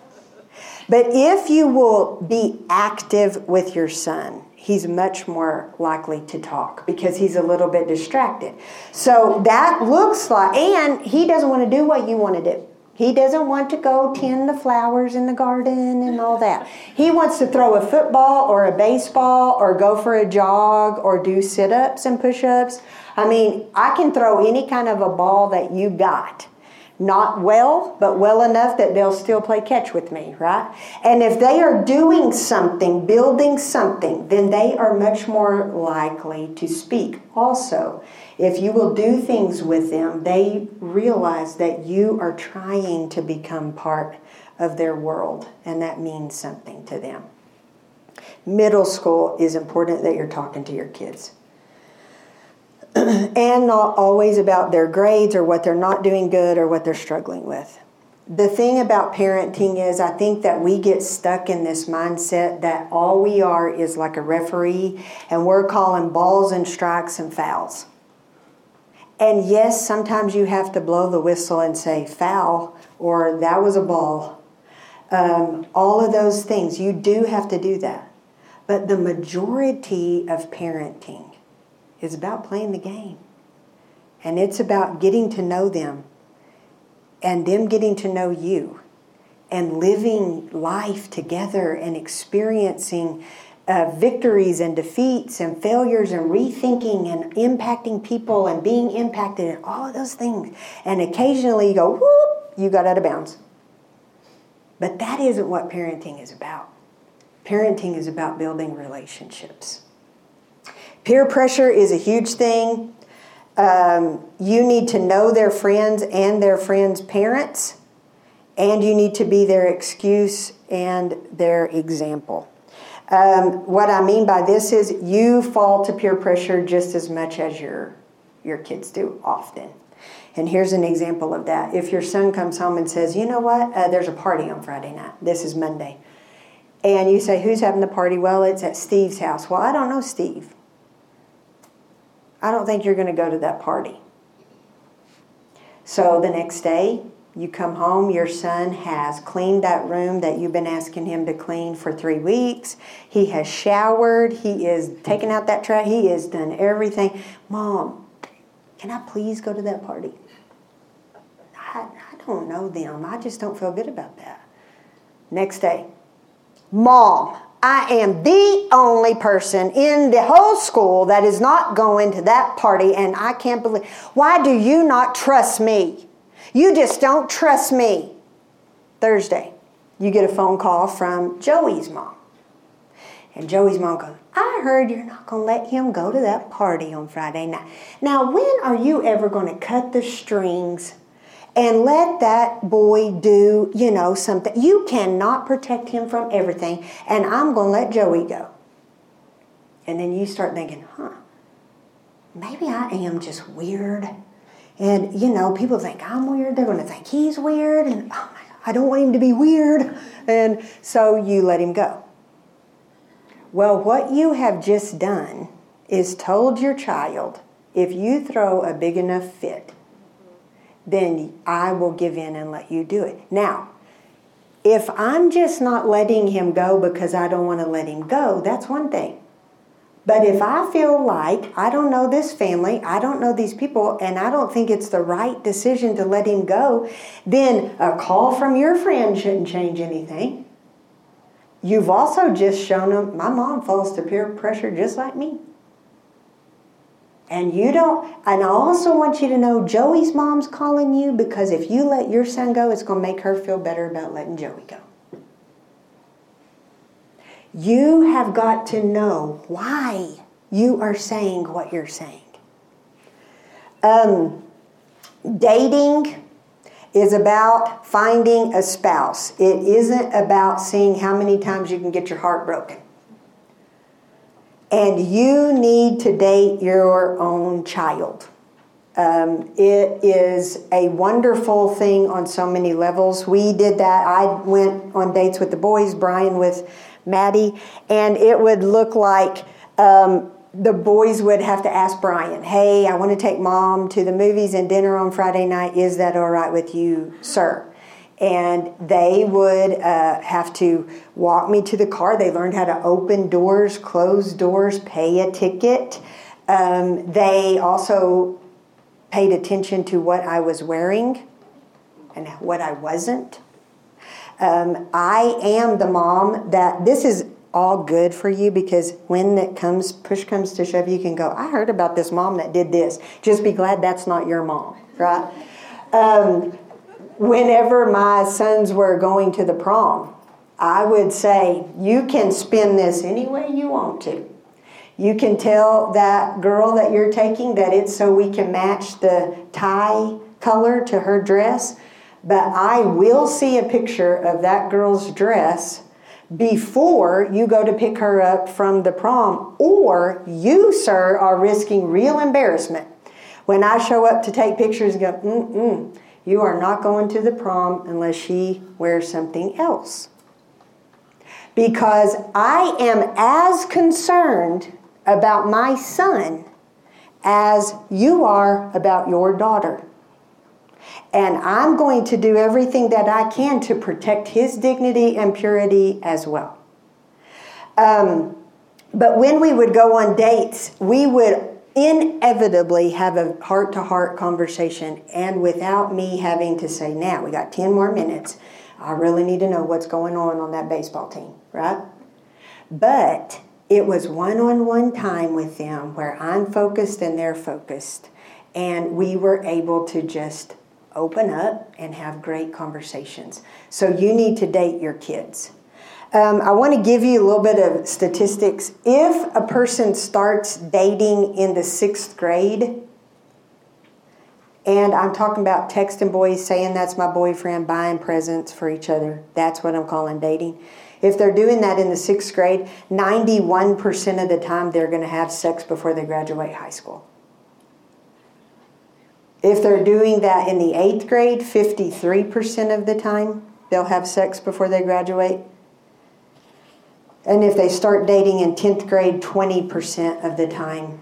But if you will be active with your son, he's much more likely to talk because he's a little bit distracted. So that looks like, and he doesn't want to do what you want to do. He doesn't want to go tend the flowers in the garden and all that. He wants to throw a football or a baseball or go for a jog or do sit ups and push ups. I mean, I can throw any kind of a ball that you got not well, but well enough that they'll still play catch with me, right? And if they are doing something, building something, then they are much more likely to speak. Also, if you will do things with them, they realize that you are trying to become part of their world, and that means something to them. Middle school is important that you're talking to your kids. and not always about their grades or what they're not doing good or what they're struggling with. The thing about parenting is, I think that we get stuck in this mindset that all we are is like a referee and we're calling balls and strikes and fouls. And yes, sometimes you have to blow the whistle and say foul or that was a ball. Um, all of those things, you do have to do that. But the majority of parenting is about playing the game. And it's about getting to know them and them getting to know you and living life together and experiencing uh, victories and defeats and failures and rethinking and impacting people and being impacted and all of those things. And occasionally you go, whoop, you got out of bounds. But that isn't what parenting is about. Parenting is about building relationships. Peer pressure is a huge thing. Um, you need to know their friends and their friends' parents, and you need to be their excuse and their example. Um, what I mean by this is you fall to peer pressure just as much as your your kids do often. And here's an example of that. If your son comes home and says, "You know what? Uh, there's a party on Friday night. This is Monday," and you say, "Who's having the party?" Well, it's at Steve's house. Well, I don't know Steve. I don't think you're going to go to that party. So the next day, you come home, your son has cleaned that room that you've been asking him to clean for three weeks. He has showered. He is taking out that trash. He has done everything. Mom, can I please go to that party? I, I don't know them. I just don't feel good about that. Next day, Mom, I am the only person in the whole school that is not going to that party, and I can't believe. Why do you not trust me? You just don't trust me. Thursday, you get a phone call from Joey's mom. And Joey's mom goes, I heard you're not going to let him go to that party on Friday night. Now, when are you ever going to cut the strings and let that boy do, you know, something? You cannot protect him from everything, and I'm going to let Joey go. And then you start thinking, huh, maybe I am just weird. And, you know, people think I'm weird. They're going to think he's weird. And, oh my God, I don't want him to be weird. And so you let him go. Well, what you have just done is told your child if you throw a big enough fit, then I will give in and let you do it. Now, if I'm just not letting him go because I don't want to let him go, that's one thing. But if I feel like I don't know this family, I don't know these people, and I don't think it's the right decision to let him go, then a call from your friend shouldn't change anything. You've also just shown them my mom falls to peer pressure just like me. And you don't, and I also want you to know Joey's mom's calling you because if you let your son go, it's going to make her feel better about letting Joey go. You have got to know why you are saying what you're saying. Um, dating is about finding a spouse, it isn't about seeing how many times you can get your heart broken. And you need to date your own child. Um, it is a wonderful thing on so many levels. We did that. I went on dates with the boys, Brian with Maddie, and it would look like um, the boys would have to ask Brian, Hey, I want to take mom to the movies and dinner on Friday night. Is that all right with you, sir? And they would uh, have to walk me to the car. They learned how to open doors, close doors, pay a ticket. Um, they also paid attention to what I was wearing and what I wasn't. Um, I am the mom that this is all good for you because when it comes, push comes to shove, you can go, I heard about this mom that did this. Just be glad that's not your mom, right? Um, whenever my sons were going to the prom, I would say, You can spin this any way you want to. You can tell that girl that you're taking that it's so we can match the tie color to her dress but I will see a picture of that girl's dress before you go to pick her up from the prom, or you, sir, are risking real embarrassment. When I show up to take pictures and go, mm-mm, you are not going to the prom unless she wears something else. Because I am as concerned about my son as you are about your daughter. And I'm going to do everything that I can to protect his dignity and purity as well. Um, but when we would go on dates, we would inevitably have a heart to heart conversation, and without me having to say, now we got 10 more minutes, I really need to know what's going on on that baseball team, right? But it was one on one time with them where I'm focused and they're focused, and we were able to just open up and have great conversations. So you need to date your kids. Um, I want to give you a little bit of statistics. If a person starts dating in the sixth grade, and I'm talking about texting boys saying that's my boyfriend, buying presents for each other, that's what I'm calling dating. If they're doing that in the sixth grade, 91% of the time they're going to have sex before they graduate high school. If they're doing that in the eighth grade, 53% of the time they'll have sex before they graduate. And if they start dating in 10th grade, 20% of the time,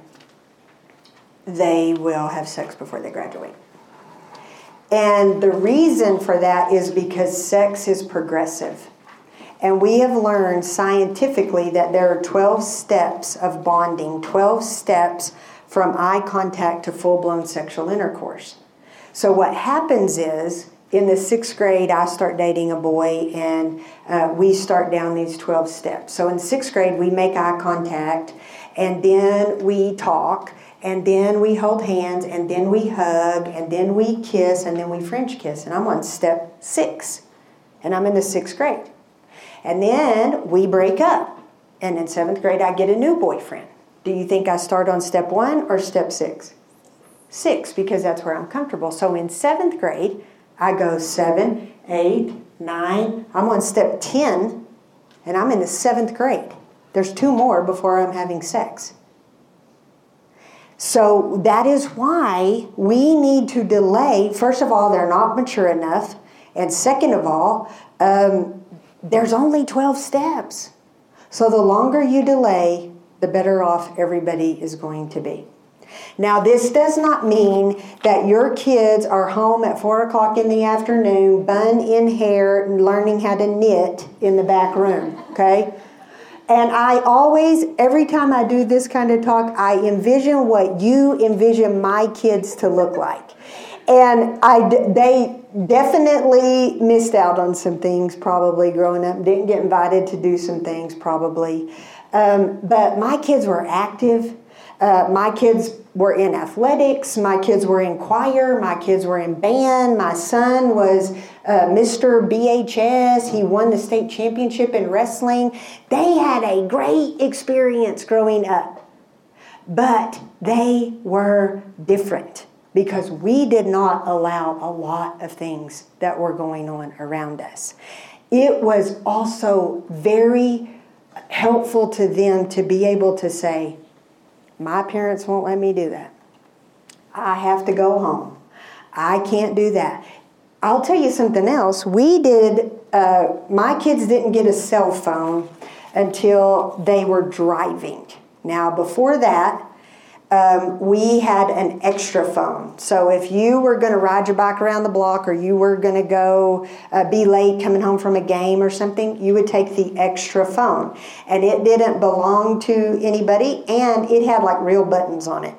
they will have sex before they graduate. And the reason for that is because sex is progressive. And we have learned scientifically that there are 12 steps of bonding, 12 steps from eye contact to full blown sexual intercourse. So, what happens is in the sixth grade, I start dating a boy, and uh, we start down these 12 steps. So in sixth grade, we make eye contact, and then we talk, and then we hold hands, and then we hug, and then we kiss, and then we French kiss. And I'm on step six, and I'm in the sixth grade. And then we break up. And in seventh grade, I get a new boyfriend. Do you think I start on step one or step six? Six, because that's where I'm comfortable. So in seventh grade, I go seven, eight, nine. I'm on step 10, and I'm in the seventh grade. There's two more before I'm having sex. So that is why we need to delay. First of all, they're not mature enough. And second of all, um, there's only 12 steps. So the longer you delay, the better off everybody is going to be. Now, this does not mean that your kids are home at 4 o'clock in the afternoon, bun in hair, learning how to knit in the back room, okay? And I always, every time I do this kind of talk, I envision what you envision my kids to look like. And I, they definitely missed out on some things probably growing up, didn't get invited to do some things probably. Um, but my kids were active. Uh, my kids were in athletics. My kids were in choir. My kids were in band. My son was uh, Mr. BHS. He won the state championship in wrestling. They had a great experience growing up, but they were different because we did not allow a lot of things that were going on around us. It was also very helpful to them to be able to say, my parents won't let me do that. I have to go home. I can't do that. I'll tell you something else. We did, uh, my kids didn't get a cell phone until they were driving. Now, before that, um, we had an extra phone. So if you were going to ride your bike around the block or you were going to go uh, be late coming home from a game or something, you would take the extra phone. And it didn't belong to anybody and it had like real buttons on it.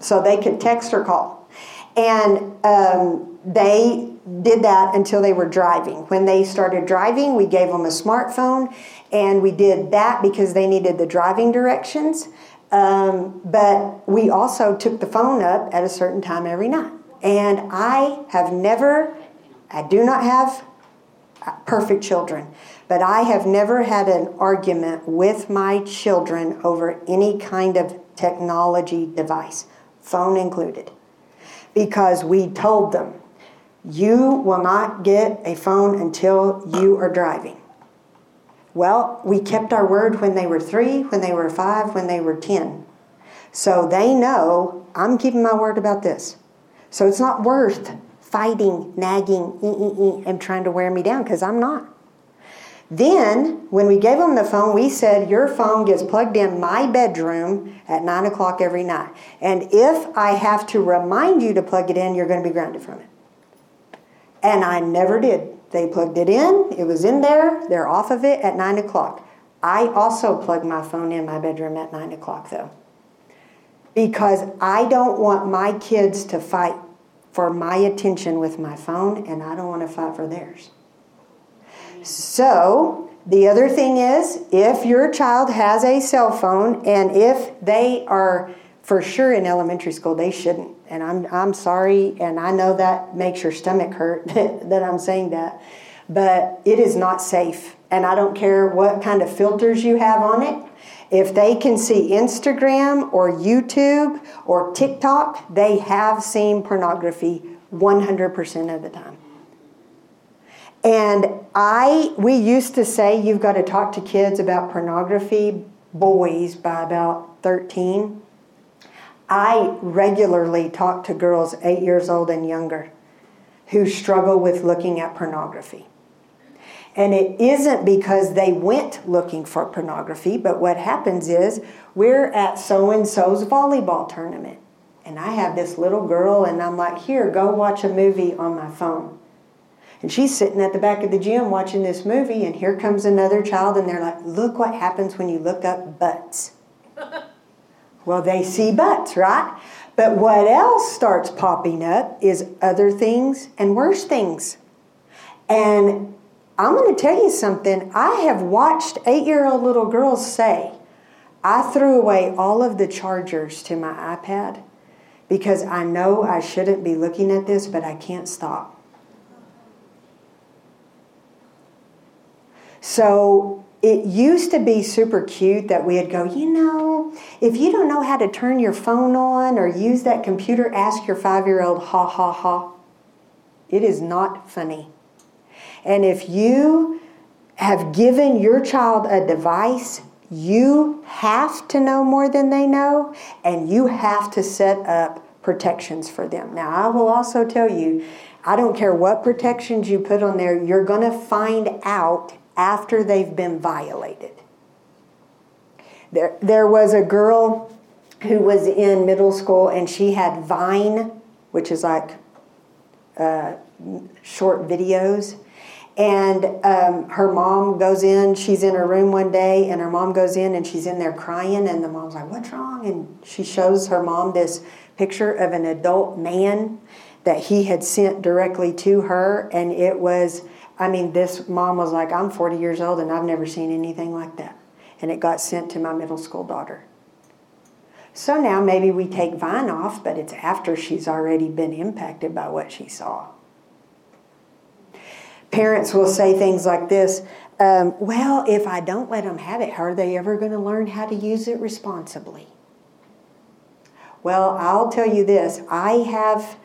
So they could text or call. And um, they did that until they were driving. When they started driving, we gave them a smartphone and we did that because they needed the driving directions. Um, but we also took the phone up at a certain time every night. And I have never, I do not have perfect children, but I have never had an argument with my children over any kind of technology device, phone included, because we told them, you will not get a phone until you are driving. Well, we kept our word when they were three, when they were five, when they were 10. So they know I'm keeping my word about this. So it's not worth fighting, nagging, and trying to wear me down because I'm not. Then, when we gave them the phone, we said, Your phone gets plugged in my bedroom at 9 o'clock every night. And if I have to remind you to plug it in, you're going to be grounded from it. And I never did. They plugged it in, it was in there, they're off of it at 9 o'clock. I also plug my phone in my bedroom at 9 o'clock, though. Because I don't want my kids to fight for my attention with my phone, and I don't want to fight for theirs. So, the other thing is if your child has a cell phone and if they are for sure in elementary school, they shouldn't. And I'm, I'm sorry, and I know that makes your stomach hurt that I'm saying that, but it is not safe. And I don't care what kind of filters you have on it. If they can see Instagram or YouTube or TikTok, they have seen pornography 100% of the time. And I, we used to say you've got to talk to kids about pornography, boys by about 13. I regularly talk to girls eight years old and younger who struggle with looking at pornography. And it isn't because they went looking for pornography, but what happens is we're at so and so's volleyball tournament. And I have this little girl, and I'm like, here, go watch a movie on my phone. And she's sitting at the back of the gym watching this movie, and here comes another child, and they're like, look what happens when you look up butts. Well, they see butts, right? But what else starts popping up is other things and worse things. And I'm going to tell you something. I have watched eight year old little girls say, I threw away all of the chargers to my iPad because I know I shouldn't be looking at this, but I can't stop. So it used to be super cute that we'd go, you know, if you don't know how to turn your phone on or use that computer, ask your five year old, ha ha ha. It is not funny. And if you have given your child a device, you have to know more than they know, and you have to set up protections for them. Now, I will also tell you, I don't care what protections you put on there, you're going to find out after they've been violated. There, there was a girl who was in middle school and she had Vine, which is like uh, short videos. And um, her mom goes in, she's in her room one day, and her mom goes in and she's in there crying. And the mom's like, What's wrong? And she shows her mom this picture of an adult man that he had sent directly to her. And it was I mean, this mom was like, I'm 40 years old and I've never seen anything like that. And it got sent to my middle school daughter. So now maybe we take Vine off, but it's after she's already been impacted by what she saw. Parents will say things like this um, Well, if I don't let them have it, how are they ever going to learn how to use it responsibly? Well, I'll tell you this I have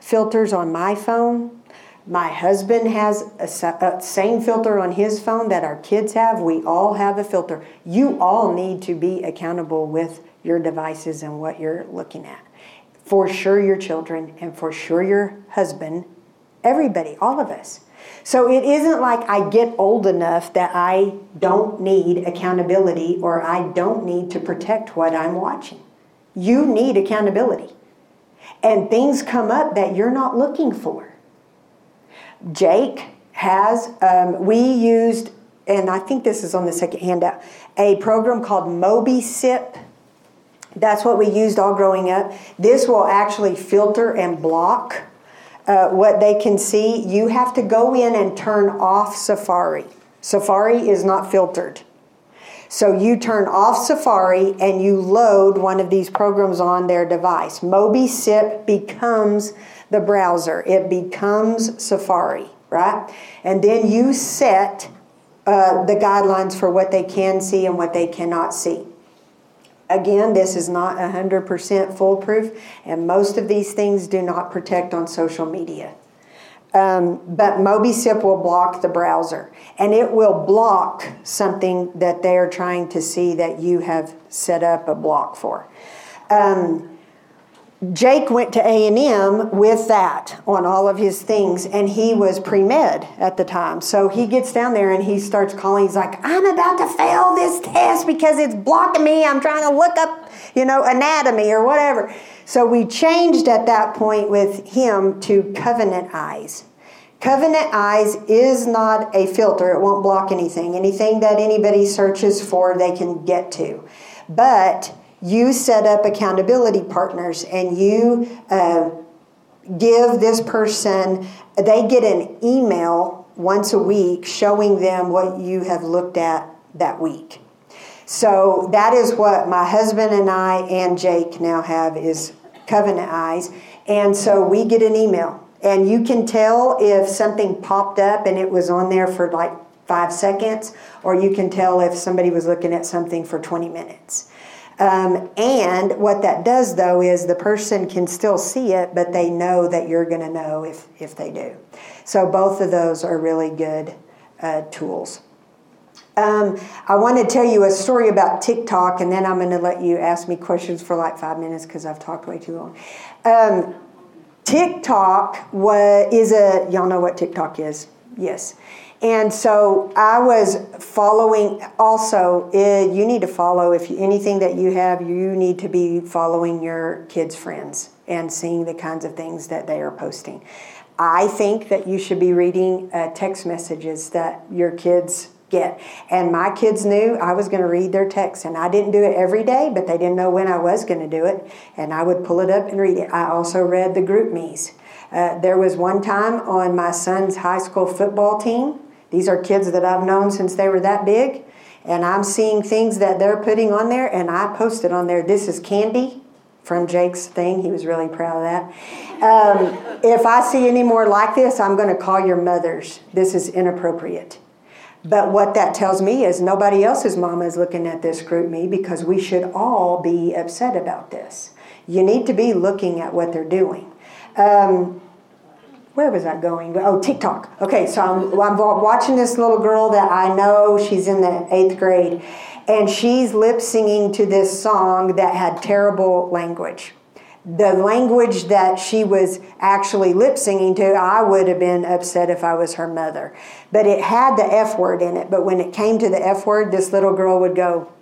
filters on my phone my husband has a, a, same filter on his phone that our kids have. We all have a filter. You all need to be accountable with your devices and what you're looking at. For sure, your children, and for sure, your husband, everybody, all of us. So it isn't like I get old enough that I don't need accountability or I don't need to protect what I'm watching. You need accountability. And things come up that you're not looking for. Jake has, um, we used, and I think this is on the second handout, a program called Mobicip. That's what we used all growing up. This will actually filter and block uh, what they can see. You have to go in and turn off Safari. Safari is not filtered. So you turn off Safari and you load one of these programs on their device. Mobicip becomes the browser, it becomes Safari, right? And then you set uh, the guidelines for what they can see and what they cannot see. Again, this is not 100% foolproof, and most of these things do not protect on social media. Um, but Mobicip will block the browser, and it will block something that they are trying to see that you have set up a block for. Um, Jake went to A&M with that on all of his things and he was pre-med at the time. So he gets down there and he starts calling he's like I'm about to fail this test because it's blocking me. I'm trying to look up, you know, anatomy or whatever. So we changed at that point with him to Covenant Eyes. Covenant Eyes is not a filter. It won't block anything. Anything that anybody searches for, they can get to. But you set up accountability partners and you uh, give this person, they get an email once a week showing them what you have looked at that week. So that is what my husband and I and Jake now have is Covenant Eyes. And so we get an email and you can tell if something popped up and it was on there for like five seconds, or you can tell if somebody was looking at something for 20 minutes. Um, and what that does, though, is the person can still see it, but they know that you're going to know if, if they do. So both of those are really good uh, tools. Um, I want to tell you a story about TikTok, and then I'm going to let you ask me questions for like five minutes because I've talked way too long. Um, TikTok was, is a, y'all know what TikTok is? Yes. And so I was following also, uh, you need to follow, if you, anything that you have, you need to be following your kids' friends and seeing the kinds of things that they are posting. I think that you should be reading uh, text messages that your kids get. And my kids knew I was going to read their text, and I didn't do it every day, but they didn't know when I was going to do it. And I would pull it up and read it. I also read the GroupMe's. Uh, there was one time on my son's high school football team these are kids that I've known since they were that big, and I'm seeing things that they're putting on there, and I posted on there, this is candy from Jake's thing. He was really proud of that. Um, if I see any more like this, I'm going to call your mothers. This is inappropriate. But what that tells me is nobody else's mama is looking at this GroupMe because we should all be upset about this. You need to be looking at what they're doing. Um, where was I going? Oh, TikTok. Okay, so I'm, I'm watching this little girl that I know. She's in the eighth grade, and she's lip singing to this song that had terrible language. The language that she was actually lip singing to, I would have been upset if I was her mother. But it had the F word in it. But when it came to the F word, this little girl would go,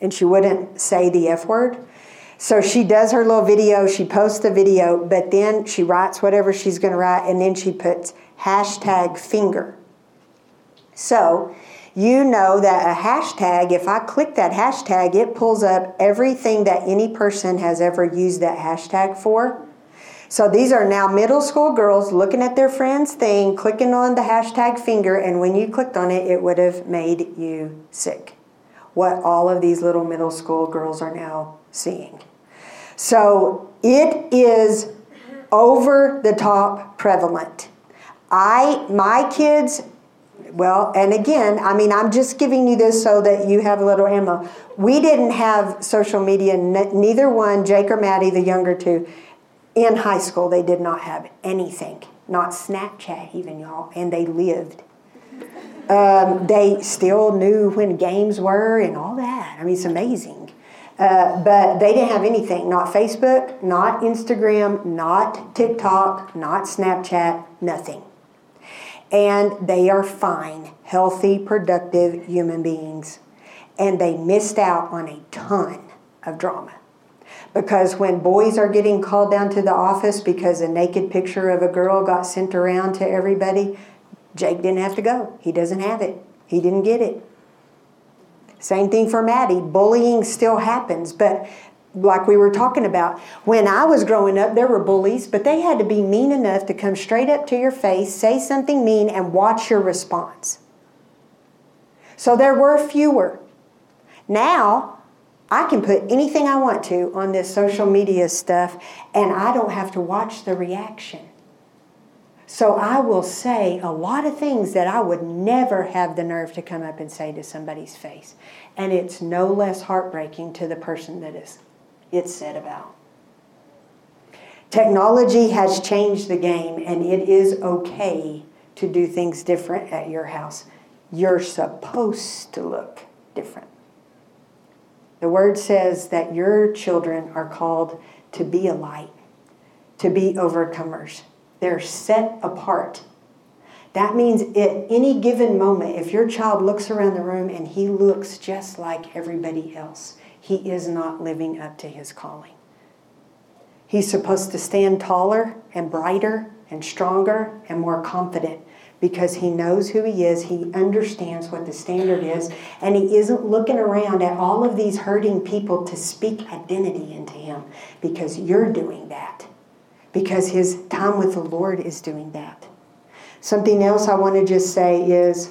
and she wouldn't say the F word. So she does her little video, she posts the video, but then she writes whatever she's going to write, and then she puts hashtag finger. So you know that a hashtag, if I click that hashtag, it pulls up everything that any person has ever used that hashtag for. So these are now middle school girls looking at their friend's thing, clicking on the hashtag finger, and when you clicked on it, it would have made you sick. What all of these little middle school girls are now seeing. So it is over the top prevalent. I my kids well, and again, I mean, I'm just giving you this so that you have a little ammo. We didn't have social media, neither one, Jake or Maddie, the younger two, in high school. They did not have anything, not Snapchat, even, y'all, and they lived. Um, they still knew when games were and all that. I mean, it's amazing. Uh, but they didn't have anything not Facebook, not Instagram, not TikTok, not Snapchat, nothing. And they are fine, healthy, productive human beings. And they missed out on a ton of drama. Because when boys are getting called down to the office because a naked picture of a girl got sent around to everybody, Jake didn't have to go. He doesn't have it. He didn't get it. Same thing for Maddie. Bullying still happens, but like we were talking about, when I was growing up, there were bullies, but they had to be mean enough to come straight up to your face, say something mean, and watch your response. So there were fewer. Now, I can put anything I want to on this social media stuff, and I don't have to watch the reaction. So I will say a lot of things that I would never have the nerve to come up and say to somebody's face. And it's no less heartbreaking to the person that is it's said about. Technology has changed the game and it is okay to do things different at your house. You're supposed to look different. The word says that your children are called to be a light to be overcomers. They're set apart. That means at any given moment, if your child looks around the room and he looks just like everybody else, he is not living up to his calling. He's supposed to stand taller and brighter and stronger and more confident because he knows who he is, he understands what the standard is, and he isn't looking around at all of these hurting people to speak identity into him because you're doing that. Because his time with the Lord is doing that. Something else I want to just say is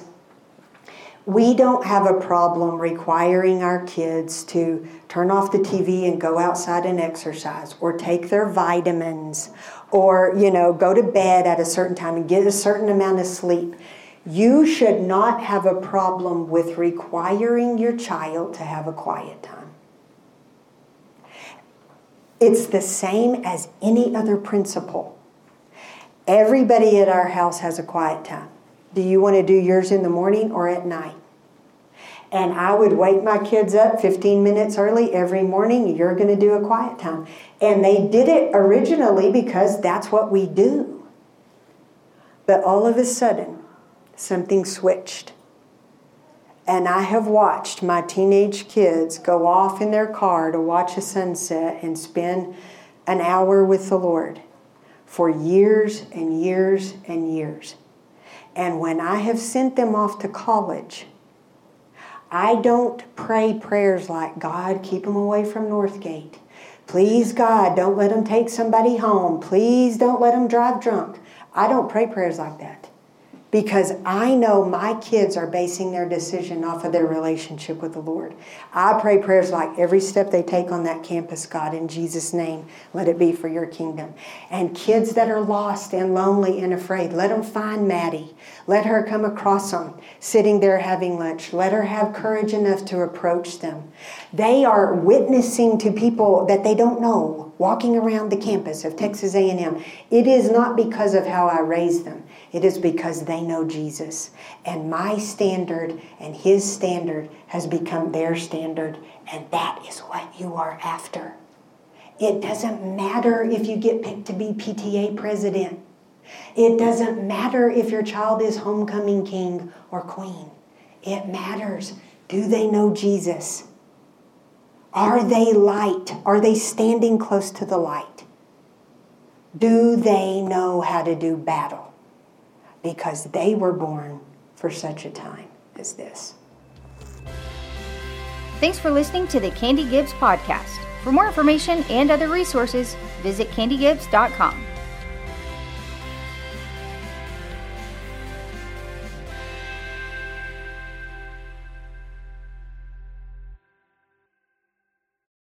we don't have a problem requiring our kids to turn off the TV and go outside and exercise or take their vitamins or you know go to bed at a certain time and get a certain amount of sleep. You should not have a problem with requiring your child to have a quiet time. It's the same as any other principle. Everybody at our house has a quiet time. Do you want to do yours in the morning or at night? And I would wake my kids up 15 minutes early every morning. You're going to do a quiet time. And they did it originally because that's what we do. But all of a sudden, something switched. And I have watched my teenage kids go off in their car to watch a sunset and spend an hour with the Lord for years and years and years. And when I have sent them off to college, I don't pray prayers like, God, keep them away from Northgate. Please, God, don't let them take somebody home. Please don't let them drive drunk. I don't pray prayers like that because I know my kids are basing their decision off of their relationship with the Lord. I pray prayers like every step they take on that campus, God, in Jesus' name, let it be for your kingdom. And kids that are lost and lonely and afraid, let them find Maddie. Let her come across them sitting there having lunch. Let her have courage enough to approach them. They are witnessing to people that they don't know walking around the campus of Texas A&M. It is not because of how I raised them. It is because they know Jesus. And my standard and his standard has become their standard. And that is what you are after. It doesn't matter if you get picked to be PTA president. It doesn't matter if your child is homecoming king or queen. It matters. Do they know Jesus? Are they light? Are they standing close to the light? Do they know how to do battle? Because they were born for such a time as this. Thanks for listening to the Candy Gibbs podcast. For more information and other resources, visit candygibbs.com.